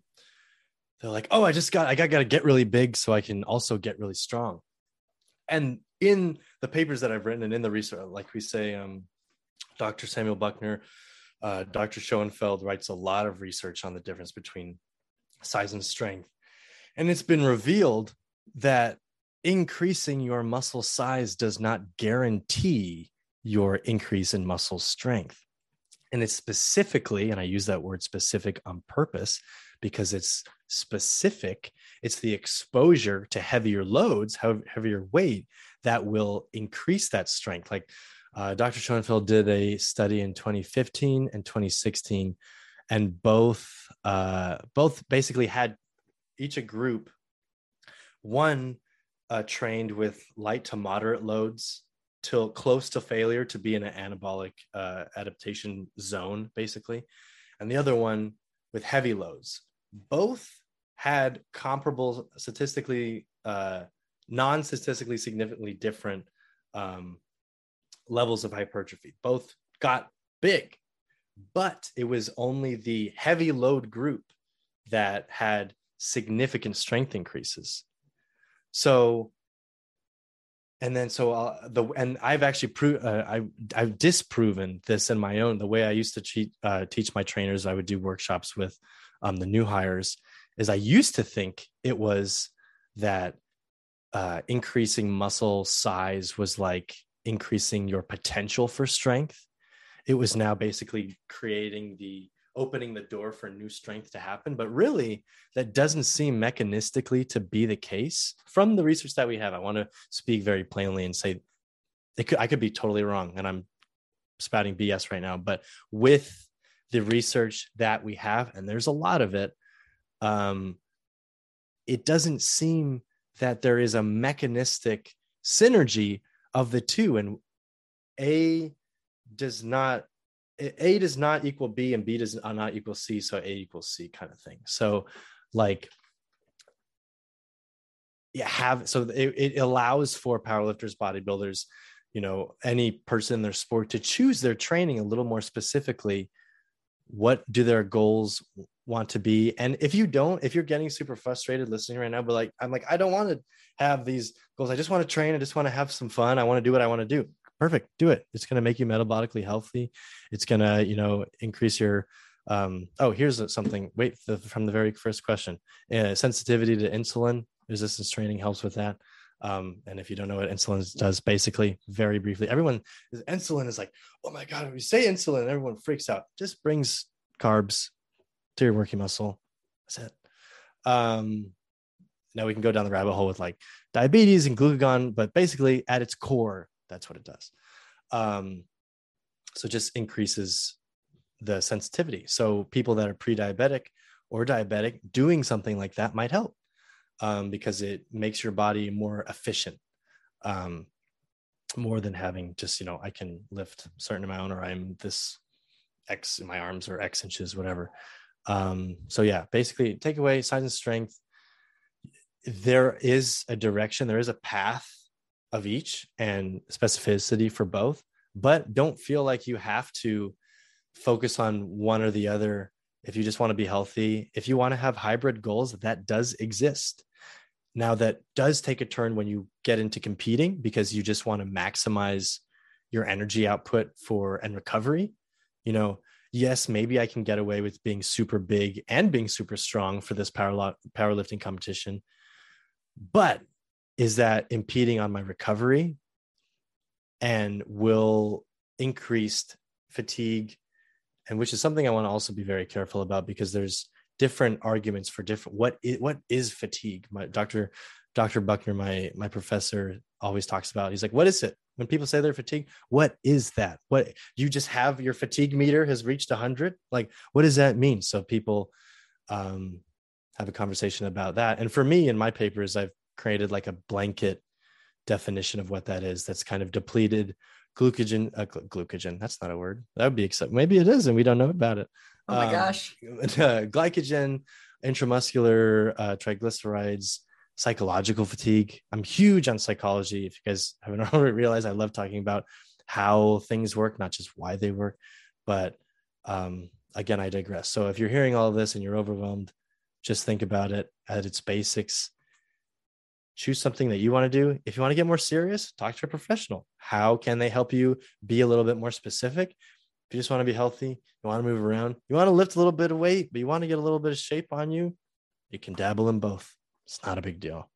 they're like, "Oh, I just got, I got, got to get really big so I can also get really strong." And in the papers that I've written and in the research, like we say, um, Dr. Samuel Buckner, uh, Dr. Schoenfeld writes a lot of research on the difference between size and strength, and it's been revealed that increasing your muscle size does not guarantee your increase in muscle strength. And it's specifically, and I use that word specific on purpose because it's specific, it's the exposure to heavier loads, heavier weight that will increase that strength. Like uh, Dr. Schoenfeld did a study in 2015 and 2016, and both uh, both basically had each a group. One uh, trained with light to moderate loads till close to failure to be in an anabolic uh, adaptation zone, basically, and the other one with heavy loads. Both had comparable, statistically, uh, non statistically significantly different um, levels of hypertrophy. Both got big, but it was only the heavy load group that had significant strength increases. So, and then so uh, the and I've actually proved uh, I I've disproven this in my own the way I used to cheat, uh, teach my trainers. I would do workshops with um, the new hires. Is I used to think it was that uh, increasing muscle size was like increasing your potential for strength. It was now basically creating the opening the door for new strength to happen. But really, that doesn't seem mechanistically to be the case from the research that we have. I want to speak very plainly and say could, I could be totally wrong, and I'm spouting BS right now. But with the research that we have, and there's a lot of it, um, it doesn't seem that there is a mechanistic synergy of the two and a does not a does not equal b and b does not equal c so a equals c kind of thing. So like yeah have so it, it allows for powerlifters bodybuilders you know any person in their sport to choose their training a little more specifically what do their goals want to be? And if you don't if you're getting super frustrated listening right now but like i'm like i don't want to have these goals. I just want to train. I just want to have some fun. I want to do what i want to do. Perfect. Do it. It's going to make you metabolically healthy. It's going to you know increase your um oh here's something. Wait the, from the very first question. Uh, sensitivity to insulin resistance training helps with that um, and if you don't know what insulin does, basically, very briefly, everyone is insulin is like, oh my god, when you say insulin, everyone freaks out. Just brings carbs to your working muscle. That's it. Um, now we can go down the rabbit hole with like diabetes and glucagon, but basically, at its core, that's what it does. Um, so just increases the sensitivity. So people that are pre-diabetic or diabetic doing something like that might help um, because it makes your body more efficient um, more than having just you know i can lift certain amount or i'm this x in my arms or x inches whatever. Um, so yeah basically take away size and strength. There is a direction there is a path of each and specificity for both but don't feel like you have to focus on one or the other. If you just want to be healthy if you want to have hybrid goals that does exist now, that does take a turn when you get into competing because you just want to maximize your energy output for and recovery. You know, yes, maybe I can get away with being super big and being super strong for this power powerlifting competition. But is that impeding on my recovery and will increased fatigue and which is something I want to also be very careful about because there's different arguments for different what is, what is fatigue? My dr dr buckner my my professor always talks about he's like what is it? When people say they're fatigued what is that? What you just have your fatigue meter has reached 100 like what does that mean? So people um have a conversation about that. And for me in my papers i've created like a blanket definition of what that is that's kind of depleted glucogen uh, glucogen that's not a word. That would be accept maybe it is and we don't know about it Oh my um, gosh. *laughs* Glycogen, intramuscular uh, triglycerides, psychological fatigue. I'm huge on psychology. If you guys *laughs* haven't already realized, I love talking about how things work, not just why they work. But um, again, I digress. So if you're hearing all of this and you're overwhelmed, just think about it at its basics. Choose something that you want to do. If you want to get more serious, talk to a professional. How can they help you be a little bit more specific? If you just want to be healthy, you want to move around, you want to lift a little bit of weight, but you want to get a little bit of shape on you, you can dabble in both. It's not a big deal.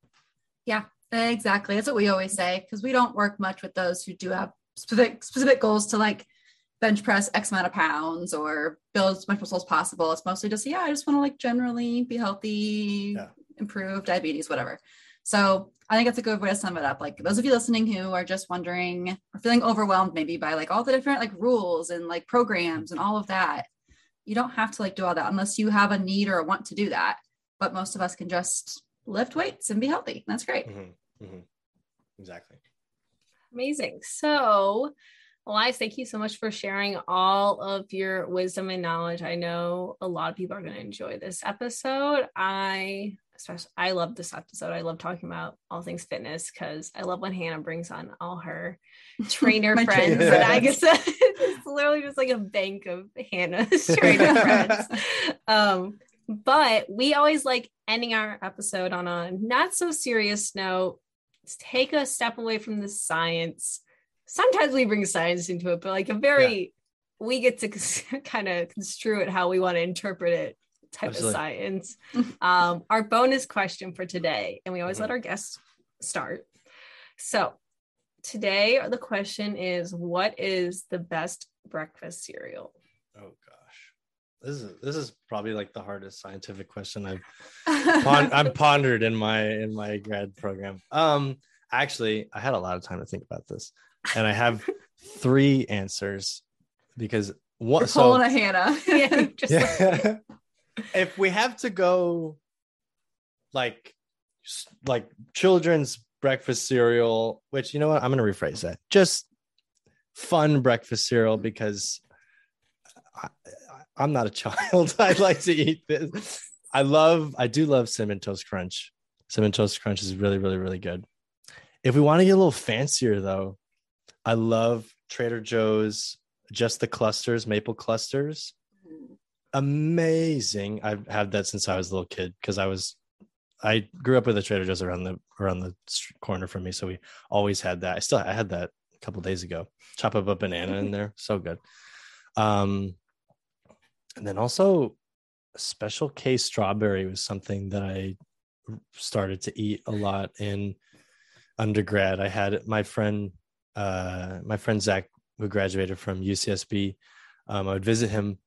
Yeah, exactly. That's what we always say because we don't work much with those who do have specific specific goals to like bench press X amount of pounds or build as much muscle as possible. It's mostly just, yeah, I just want to like generally be healthy, yeah. improve diabetes, whatever. So I think that's a good way to sum it up. Like those of you listening who are just wondering or feeling overwhelmed maybe by like all the different like rules and like programs and all of that, you don't have to like do all that unless you have a need or a want to do that. But most of us can just lift weights and be healthy. That's great. Mm-hmm. Mm-hmm. Exactly. Amazing. So, Elias, thank you so much for sharing all of your wisdom and knowledge. I know a lot of people are going to enjoy this episode. I especially I love this episode. I love talking about all things fitness because I love when Hannah brings on all her *laughs* trainer friends. Trainer. And I guess *laughs* it's literally just like a bank of Hannah's *laughs* trainer friends. Um, but we always like ending our episode on a not so serious note. Let's take a step away from the science. Sometimes we bring science into it, but like a very yeah we get to kind of construe it how we want to interpret it type Absolutely. of science. *laughs* um, our bonus question for today, and we always mm-hmm. let our guests start. So today the question is what is the best breakfast cereal? Oh gosh. This is this is probably like the hardest scientific question I've *laughs* pon- I'm pondered in my in my grad program. Um actually I had a lot of time to think about this and I have *laughs* three answers because what so, pulling a Hannah. yeah, if we have to go like like children's breakfast cereal, which you know what, I'm gonna rephrase that. Just fun breakfast cereal because I, I'm not a *laughs* child. I like to eat this. I love, I do love cinnamon toast crunch. Cinnamon toast crunch is really, really, really good. If we want to get a little fancier though, I love Trader Joe's just the clusters, maple clusters amazing. I've had that since I was a little kid because I was I grew up with a Trader Joe's around the around the corner from me, so we always had that. I still I had that a couple days ago. Chop up a banana in there, so good. Um, and then also Special K strawberry was something that I started to eat a lot in undergrad. I had my friend uh my friend Zach who graduated from UCSB. Um, I would visit him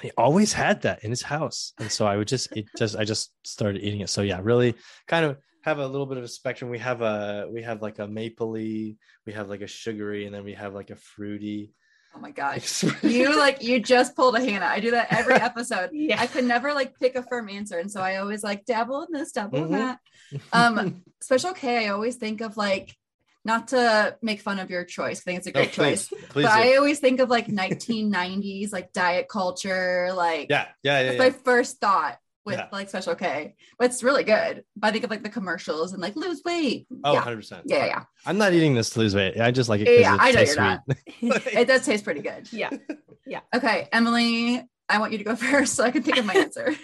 he always had that in his house and so i would just it just i just started eating it so yeah really kind of have a little bit of a spectrum we have a we have like a mapley we have like a sugary and then we have like a fruity Oh my gosh. *laughs* You like you just pulled a Hannah. I do that every *laughs* episode. Yeah. I could never like pick a firm answer. And so I always like dabble in this, dabble in Mhm. that. Um, *laughs* Special K, I always think of like not to make fun of your choice. I think it's a No, great choice. please, please but do. I always think of like 1990s, like diet culture, like yeah yeah yeah, that's yeah. my first thought with Yeah. like Special K. But it's really good. But I think of like the commercials and like lose weight. oh yeah. 100% yeah, yeah, i'm not eating this to lose weight i just like it 'cause Yeah, it I know you're not. *laughs* It does taste pretty good. *laughs* Yeah. Yeah. Okay, Emily, I want you to go *laughs* first so I can think of my answer.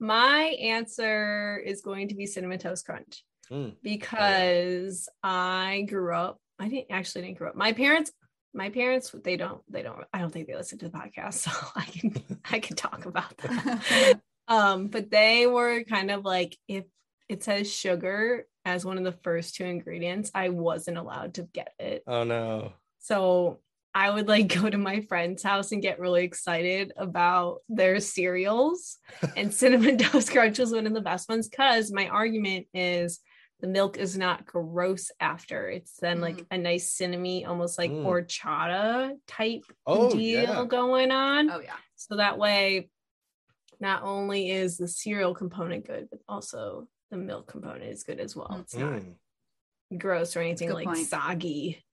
My answer is going to be cinnamon toast crunch Mm. because I grew up. I didn't actually didn't grow up. My parents, my parents, they don't, they don't. I don't think they listen to the podcast, *laughs* so I can, I can talk about that. *laughs* Um, but they were kind of like if it says sugar as one of the first two ingredients, I wasn't allowed to get it. oh no So I would like *laughs* go to my friend's house and get really excited about their cereals. and cinnamon toast crunch was one of the best ones because my argument is the milk is not gross after. It's then like a nice cinnamon, almost like Mm. horchata type oh deal yeah going on. oh yeah. So that way, not only is the cereal component good, but also the milk component is good as well. It's not Mm. gross or anything like point. soggy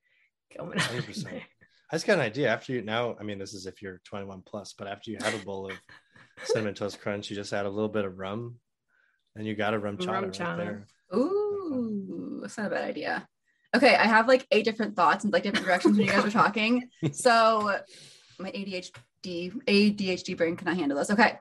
going on. 100%. there. I just got an idea. After you now, I mean, this is if you're 21 plus, but after you have a bowl of *laughs* cinnamon toast crunch, you just add a little bit of rum, and you got a RumChata Rum right chata. there. Ooh, that's not a bad idea. Okay, I have like eight different thoughts and like different directions when you guys were talking. *laughs* So my ADHD ADHD brain cannot handle this. Okay.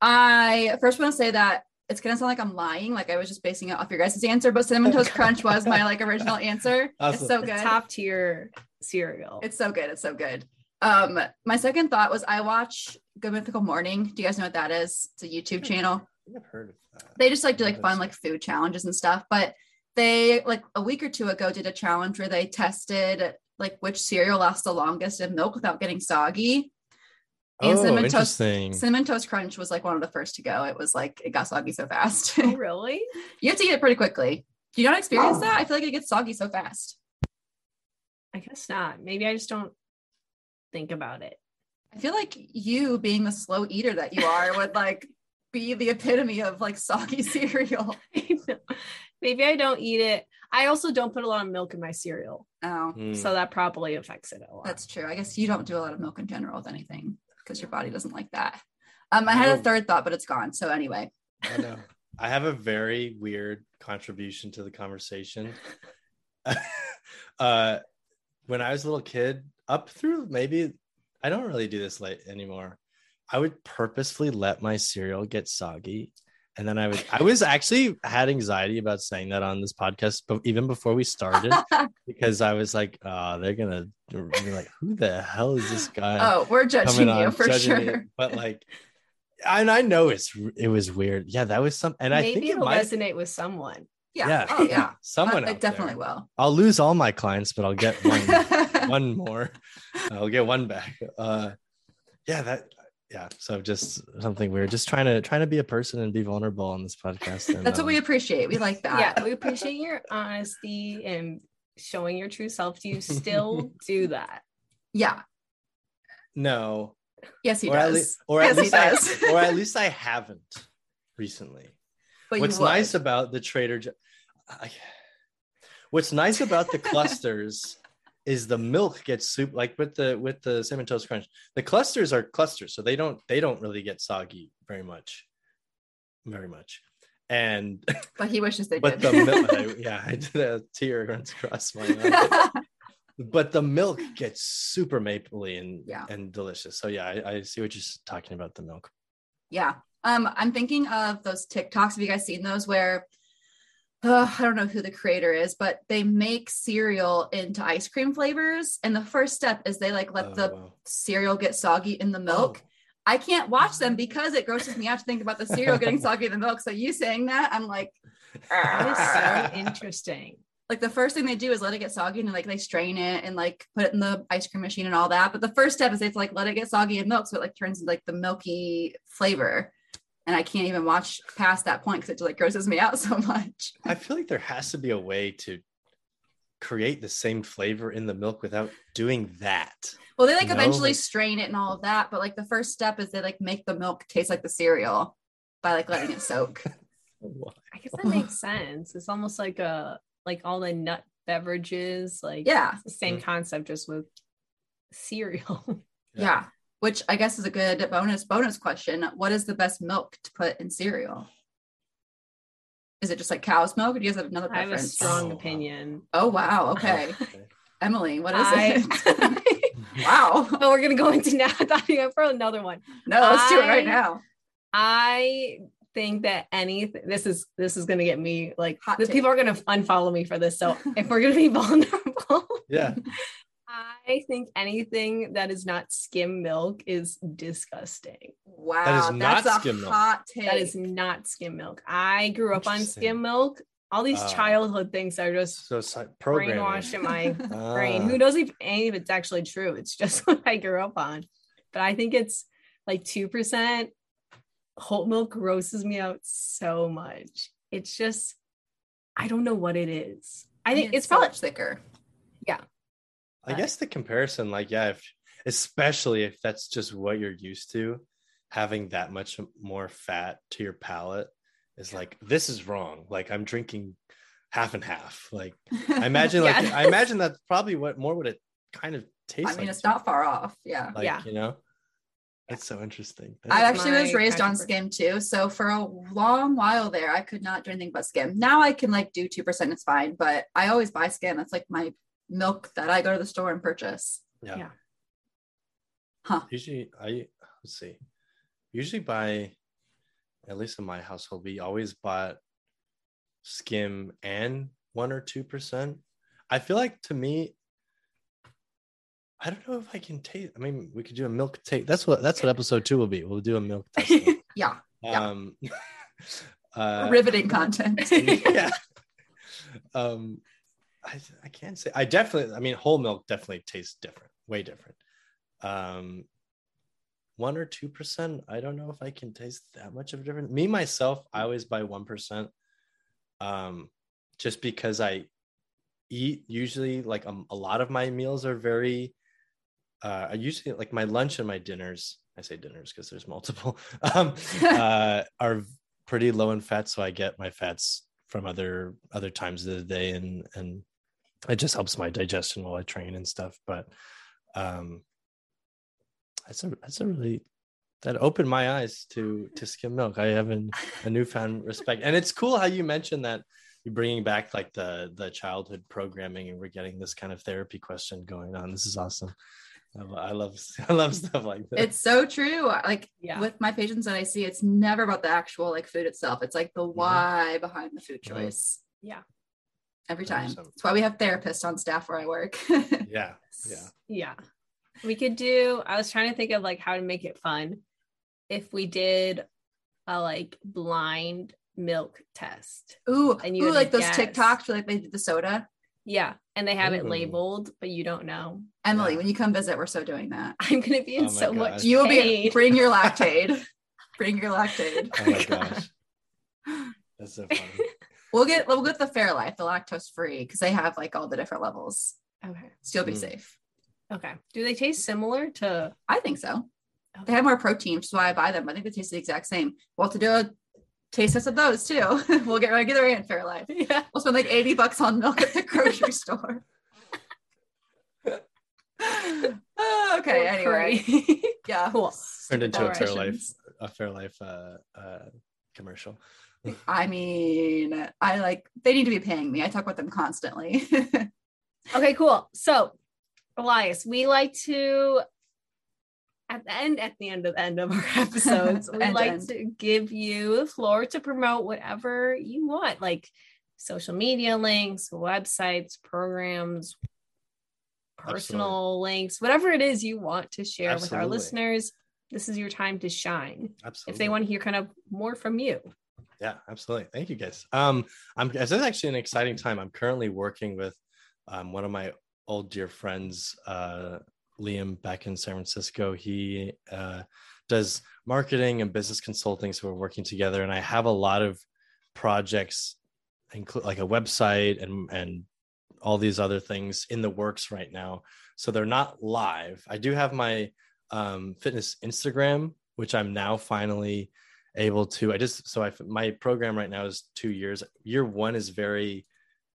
I first want to say that it's gonna sound like I'm lying, like I was just basing it off your guys' answer, but cinnamon toast crunch was my like original *laughs* answer. It's so good. top tier cereal. It's so good. It's so good. Um, my second thought was I watch Good Mythical Morning. Do you guys know what that is? It's a YouTube channel. I think I've heard of that. they just like do like fun like food challenges and stuff but they like a week or two ago did a challenge where they tested like which cereal lasts the longest in milk without getting soggy. And oh, cinnamon toast interesting. cinnamon toast crunch was like one of the first to go. It was like it got soggy so fast. Oh, *laughs* really? you have to eat it pretty quickly. Do you not experience oh. that? I feel like it gets soggy so fast. I guess not. Maybe I just don't think about it. i feel like you being the slow eater that you are would like be the epitome of like soggy *laughs* cereal *laughs* Maybe I don't eat it. I also don't put a lot of milk in my cereal. oh Mm. So that probably affects it a lot. That's true. I guess you don't do a lot of milk in general with anything because your body doesn't like that. Um, I had a third thought, but it's gone. So anyway, I know. I have a very weird contribution to the conversation. *laughs* uh, when I was a little kid, up through maybe I don't really do this late anymore. I would purposefully let my cereal get soggy, and then I would. I was actually had anxiety about saying that on this podcast, but even before we started, *laughs* because I was like, "Oh, they're gonna be like, who the hell is this guy?" oh, we're judging coming you on, for judging me. sure. But like, and I know it's it was weird. Yeah, that was some, and I Maybe think it it'll might. resonate with someone. Yeah. Yeah, Oh yeah. *laughs* someone. It definitely there. will. I'll lose all my clients, but I'll get one *laughs* one more. I'll get one back. Uh, yeah, that. Yeah, so just something weird. Just trying to trying to be a person and be vulnerable on this podcast. And, That's what we um, appreciate. We like that. Yeah, we appreciate your honesty and showing your true self. Do you still *laughs* do that? Yeah. No, Yes, he or at does. least, or at yes, he least, I, does. or at *laughs* least I haven't recently. but What's nice about the Trader Jo- I, What's nice about the *laughs* clusters is the milk gets soup like with the with the cinnamon toast crunch. The clusters are clusters, so they don't they don't really get soggy very much, very much. And *laughs* but he wishes they but did. the milk, *laughs* I- yeah, I did a tear runs across my eye. *laughs* But the milk gets super mapley and Yeah. and delicious. So yeah, I, I see what you're talking about the milk. Yeah. Um, I'm thinking of those TikToks. Have you guys seen those where uh, I don't know who the creator is, but they make cereal into ice cream flavors. And the first step is they like let Oh, the wow. cereal get soggy in the milk. Oh. I can't watch them because it grosses me out to think about the cereal getting *laughs* soggy in the milk. So you saying that, I'm like, That is so interesting. like the first thing they do is let it get soggy and like they strain it and like put it in the ice cream machine and all that. But the first step is they have to like let it get soggy in milk so it like turns into like the milky flavor. And I can't even watch past that point because it just like grosses me out *laughs* so much. I feel like there has to be a way to create the same flavor in the milk without doing that. Well, they like No, eventually like- strain it and all of that, but like the first step is they like make the milk taste like the cereal by like letting it soak. *laughs* I guess that makes sense. It's almost like a like all the nut beverages, like Yeah. it's the same Mhm. concept just with cereal. *laughs* Yeah. Which I guess is a good bonus bonus question. What is the best milk to put in cereal? Is it just like cow's milk or do you guys have another I have a strong Oh, wow. opinion. Oh wow. Okay. *laughs* Okay. Emily, what is I- it? *laughs* *laughs* wow. oh, we're gonna go into now. I thought you were for another one. No, let's do it right now. I think that anything this is this is gonna get me like Hot the take. people are gonna unfollow me for this. So if we're gonna be vulnerable, Yeah. I think anything that is not skim milk is disgusting. Wow. not that's a skim milk. hot take. That is not skim milk. I grew up on skim milk. All these Oh. childhood things are just So it's like programming. brainwashed in my *laughs* brain. Ah. Who knows if any of it's actually true? It's just *laughs* what I grew up on. But I think it's like 2%. Whole milk grosses me out so much. It's just, I don't know what it is. I think it's so probably, much thicker. I guess the comparison, like, yeah, if especially if that's just what you're used to, having that much more fat to your palate is like this is wrong. Like I'm drinking half and half. Like I *laughs* imagine, like I imagine that's probably what more would it kind of taste I mean, like. it's not far off. Yeah. like Yeah. you know. It's so interesting. I actually was raised on skim too. So for a long while there, I could not do anything but skim. Now I can like do 2%, it's fine. But I always buy skim. That's like my milk that I go to the store and purchase. yeah. Yeah. Huh. Usually, I let's see. Usually, by at least in my household, we always bought skim and one or two percent. I feel like to me, I don't know if I can taste. I mean, we could do a milk taste. That's what that's what episode two will be. We'll do a milk *laughs* taste. Yeah. Yeah. um, *laughs* uh, Riveting content. *laughs* yeah. Um, I I can't say. I definitely. I mean, whole milk definitely tastes different, way different. Um, one or two percent. I don't know if I can taste that much of a difference. Me myself, I always buy one percent. Um, just because I eat usually like um, a lot of my meals are very. Uh, I usually like my lunch and my dinners. I say dinners because there's multiple. *laughs* Um, *laughs* uh, are pretty low in fat, so I get my fats from other other times of the day, and and it just helps my digestion while I train and stuff. But um, that's a that's a really that opened my eyes to to skim milk. I have an, a newfound respect, and it's cool how you mentioned that you're bringing back like the the childhood programming, and we're getting this kind of therapy question going on. This is awesome. I lo- I love *laughs* I love stuff like that. it's so true. Like Yeah. with my patients that I see, it's never about the actual like food itself. It's like the why behind the food Mhm. choice. Yeah. Every time. 100%. That's why we have therapists on staff where I work. *laughs* yeah, yeah. Yeah. We could do, I was trying to think of like how to make it fun. If we did a like blind milk test. Ooh, And you ooh like to those guess. TikToks where like they did the soda. Yeah. And they have it labeled, but you don't know. Emily, Yeah. when you come visit, we're so doing that. *laughs* I'm going to be in Oh my so much. You will be pain. *laughs* bring your lactate. bring your lactate. Oh my gosh. That's so funny. We'll get we'll get the Fairlife, the lactose free, because they have like all the different levels. Okay. Still be Mm. safe. Okay. Do they taste similar to I think so. They have more protein, which is why I buy them. I think they taste the exact same. We'll have to do a taste test of those too. *laughs* we'll get regular and Fairlife. *laughs* Yeah. We'll spend like 80 bucks on milk at the grocery *laughs* store. Oh, okay, anyway. Yeah. cool. Turned into a Alright. Fairlife, a Fairlife uh, uh, commercial. I mean, I like they need to be paying me. I talk with them constantly. *laughs* Okay, cool. So, Elias, we like to at the end, at the end of the end of our *laughs* episodes, we End like end. to give you the floor to promote whatever you want, like social media links, websites, programs, personal links, whatever it is you want to share with our listeners. This is your time to shine. Absolutely. If they want to hear kind of more from you. Yeah, absolutely. Thank you guys. Um, I'm this is actually an exciting time. I'm currently working with um, one of my old dear friends, uh, Liam, back in San Francisco. He uh, does marketing and business consulting, so we're working together. And I have a lot of projects, include like a website and and all these other things in the works right now. So they're not live. I do have my um, fitness Instagram, which I'm now finally able to i just so i my program right now is two years. Year one is very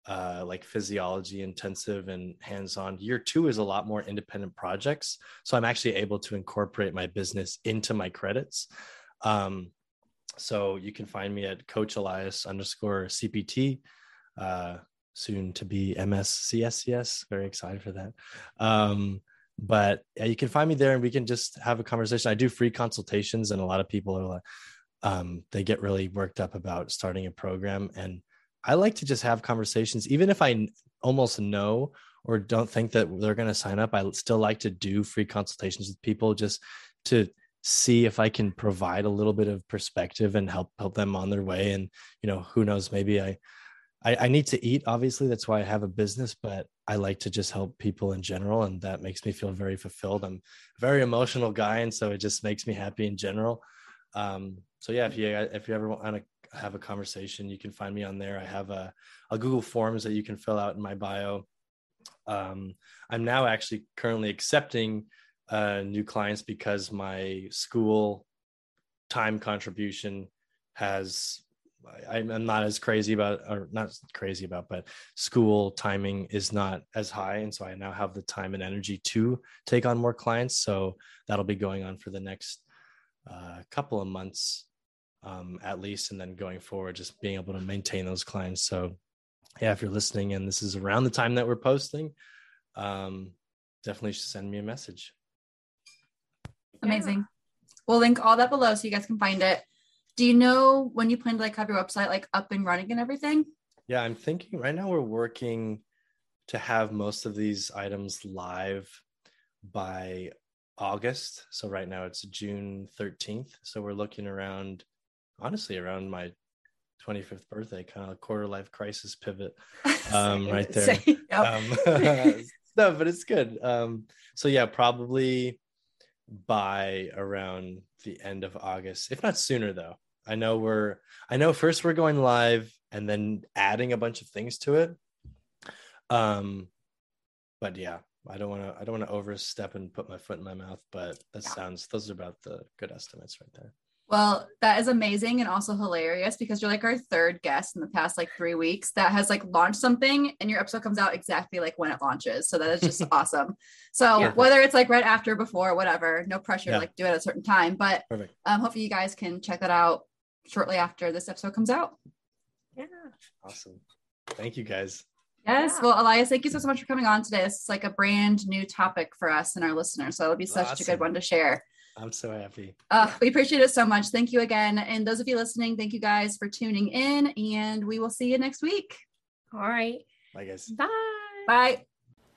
uh like physiology intensive and hands-on. Year two is a lot more independent projects. So i'm actually able to incorporate my business into my credits. Um so you can find me at coach elias underscore cpt uh soon to be mscscs very excited for that. Um but yeah, you can find me there and we can just have a conversation. I do free consultations and a lot of people are like um, they get really worked up about starting a program and i like to just have conversations even if I almost know or don't think that they're going to sign up i still like to do free consultations with people just to see if i can provide a little bit of perspective and help help them on their way and you know who knows maybe i I, I need to eat, obviously. That's why I have a business, but I like to just help people in general. And that makes me feel very fulfilled. I'm a very emotional guy. And so it just makes me happy in general. Um, so yeah, if you, if you ever want to have a conversation, you can find me on there. I have a, a Google forms that you can fill out in my bio. Um, I'm now actually currently accepting uh, new clients because my school time contribution has I'm not as crazy about, or not crazy about, but school timing is not as high. And so I now have the time and energy to take on more clients. So that'll be going on for the next uh, couple of months um, at least. And then going forward, just being able to maintain those clients. So yeah, if you're listening and this is around the time that we're posting, um, definitely send me a message. Amazing. We'll link all that below so you guys can find it. Do you know when you plan to like have your website like up and running and everything? Yeah, I'm thinking right now we're working to have most of these items live by August. So right now it's June 13th. So we're looking around, honestly, around my 25th birthday, kind of quarter life crisis pivot *laughs* um, right there. Um, *laughs* *laughs* no, but it's good. Um, so yeah, probably by around the end of August, if not sooner though. I know we're I know first we're going live and then adding a bunch of things to it. Um but yeah, I don't want to I don't want to overstep and put my foot in my mouth, but that sounds those are about the good estimates right there. Well, that is amazing and also hilarious because you're like our third guest in the past like three weeks that has like launched something and your episode comes out exactly like when it launches. So that is just *laughs* awesome. So Yeah. whether it's like right after, before, whatever, no pressure Yeah. like do it at a certain time. But Perfect. um, hopefully you guys can check that out shortly after this episode comes out. Yeah. Awesome. Thank you guys. Yes. Yeah. Well, Elias, thank you so, so much for coming on today. This is like a brand new topic for us and our listeners. So it'll be such a good one to share. I'm so happy. Uh, we appreciate it so much. Thank you again. And those of you listening, thank you guys for tuning in. And we will see you next week. All right. Bye guys. Bye. Bye.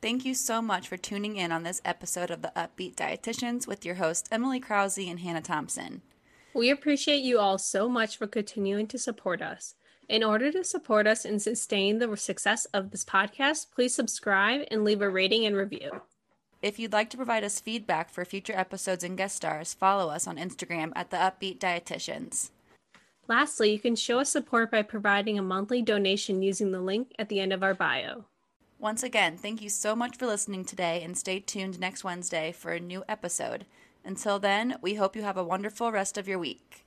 Thank you so much for tuning in on this episode of the Up-Beet Dietitians with your hosts Emily Krause and Hannah Thompson. We appreciate you all so much for continuing to support us. In order to support us and sustain the success of this podcast, please subscribe and leave a rating and review. If you'd like to provide us feedback for future episodes and guest stars, follow us on Instagram at the Up-Beet Dietitians. Lastly, you can show us support by providing a monthly donation using the link at the end of our bio. Once again, thank you so much for listening today and stay tuned next Wednesday for a new episode. Until then, we hope you have a wonderful rest of your week.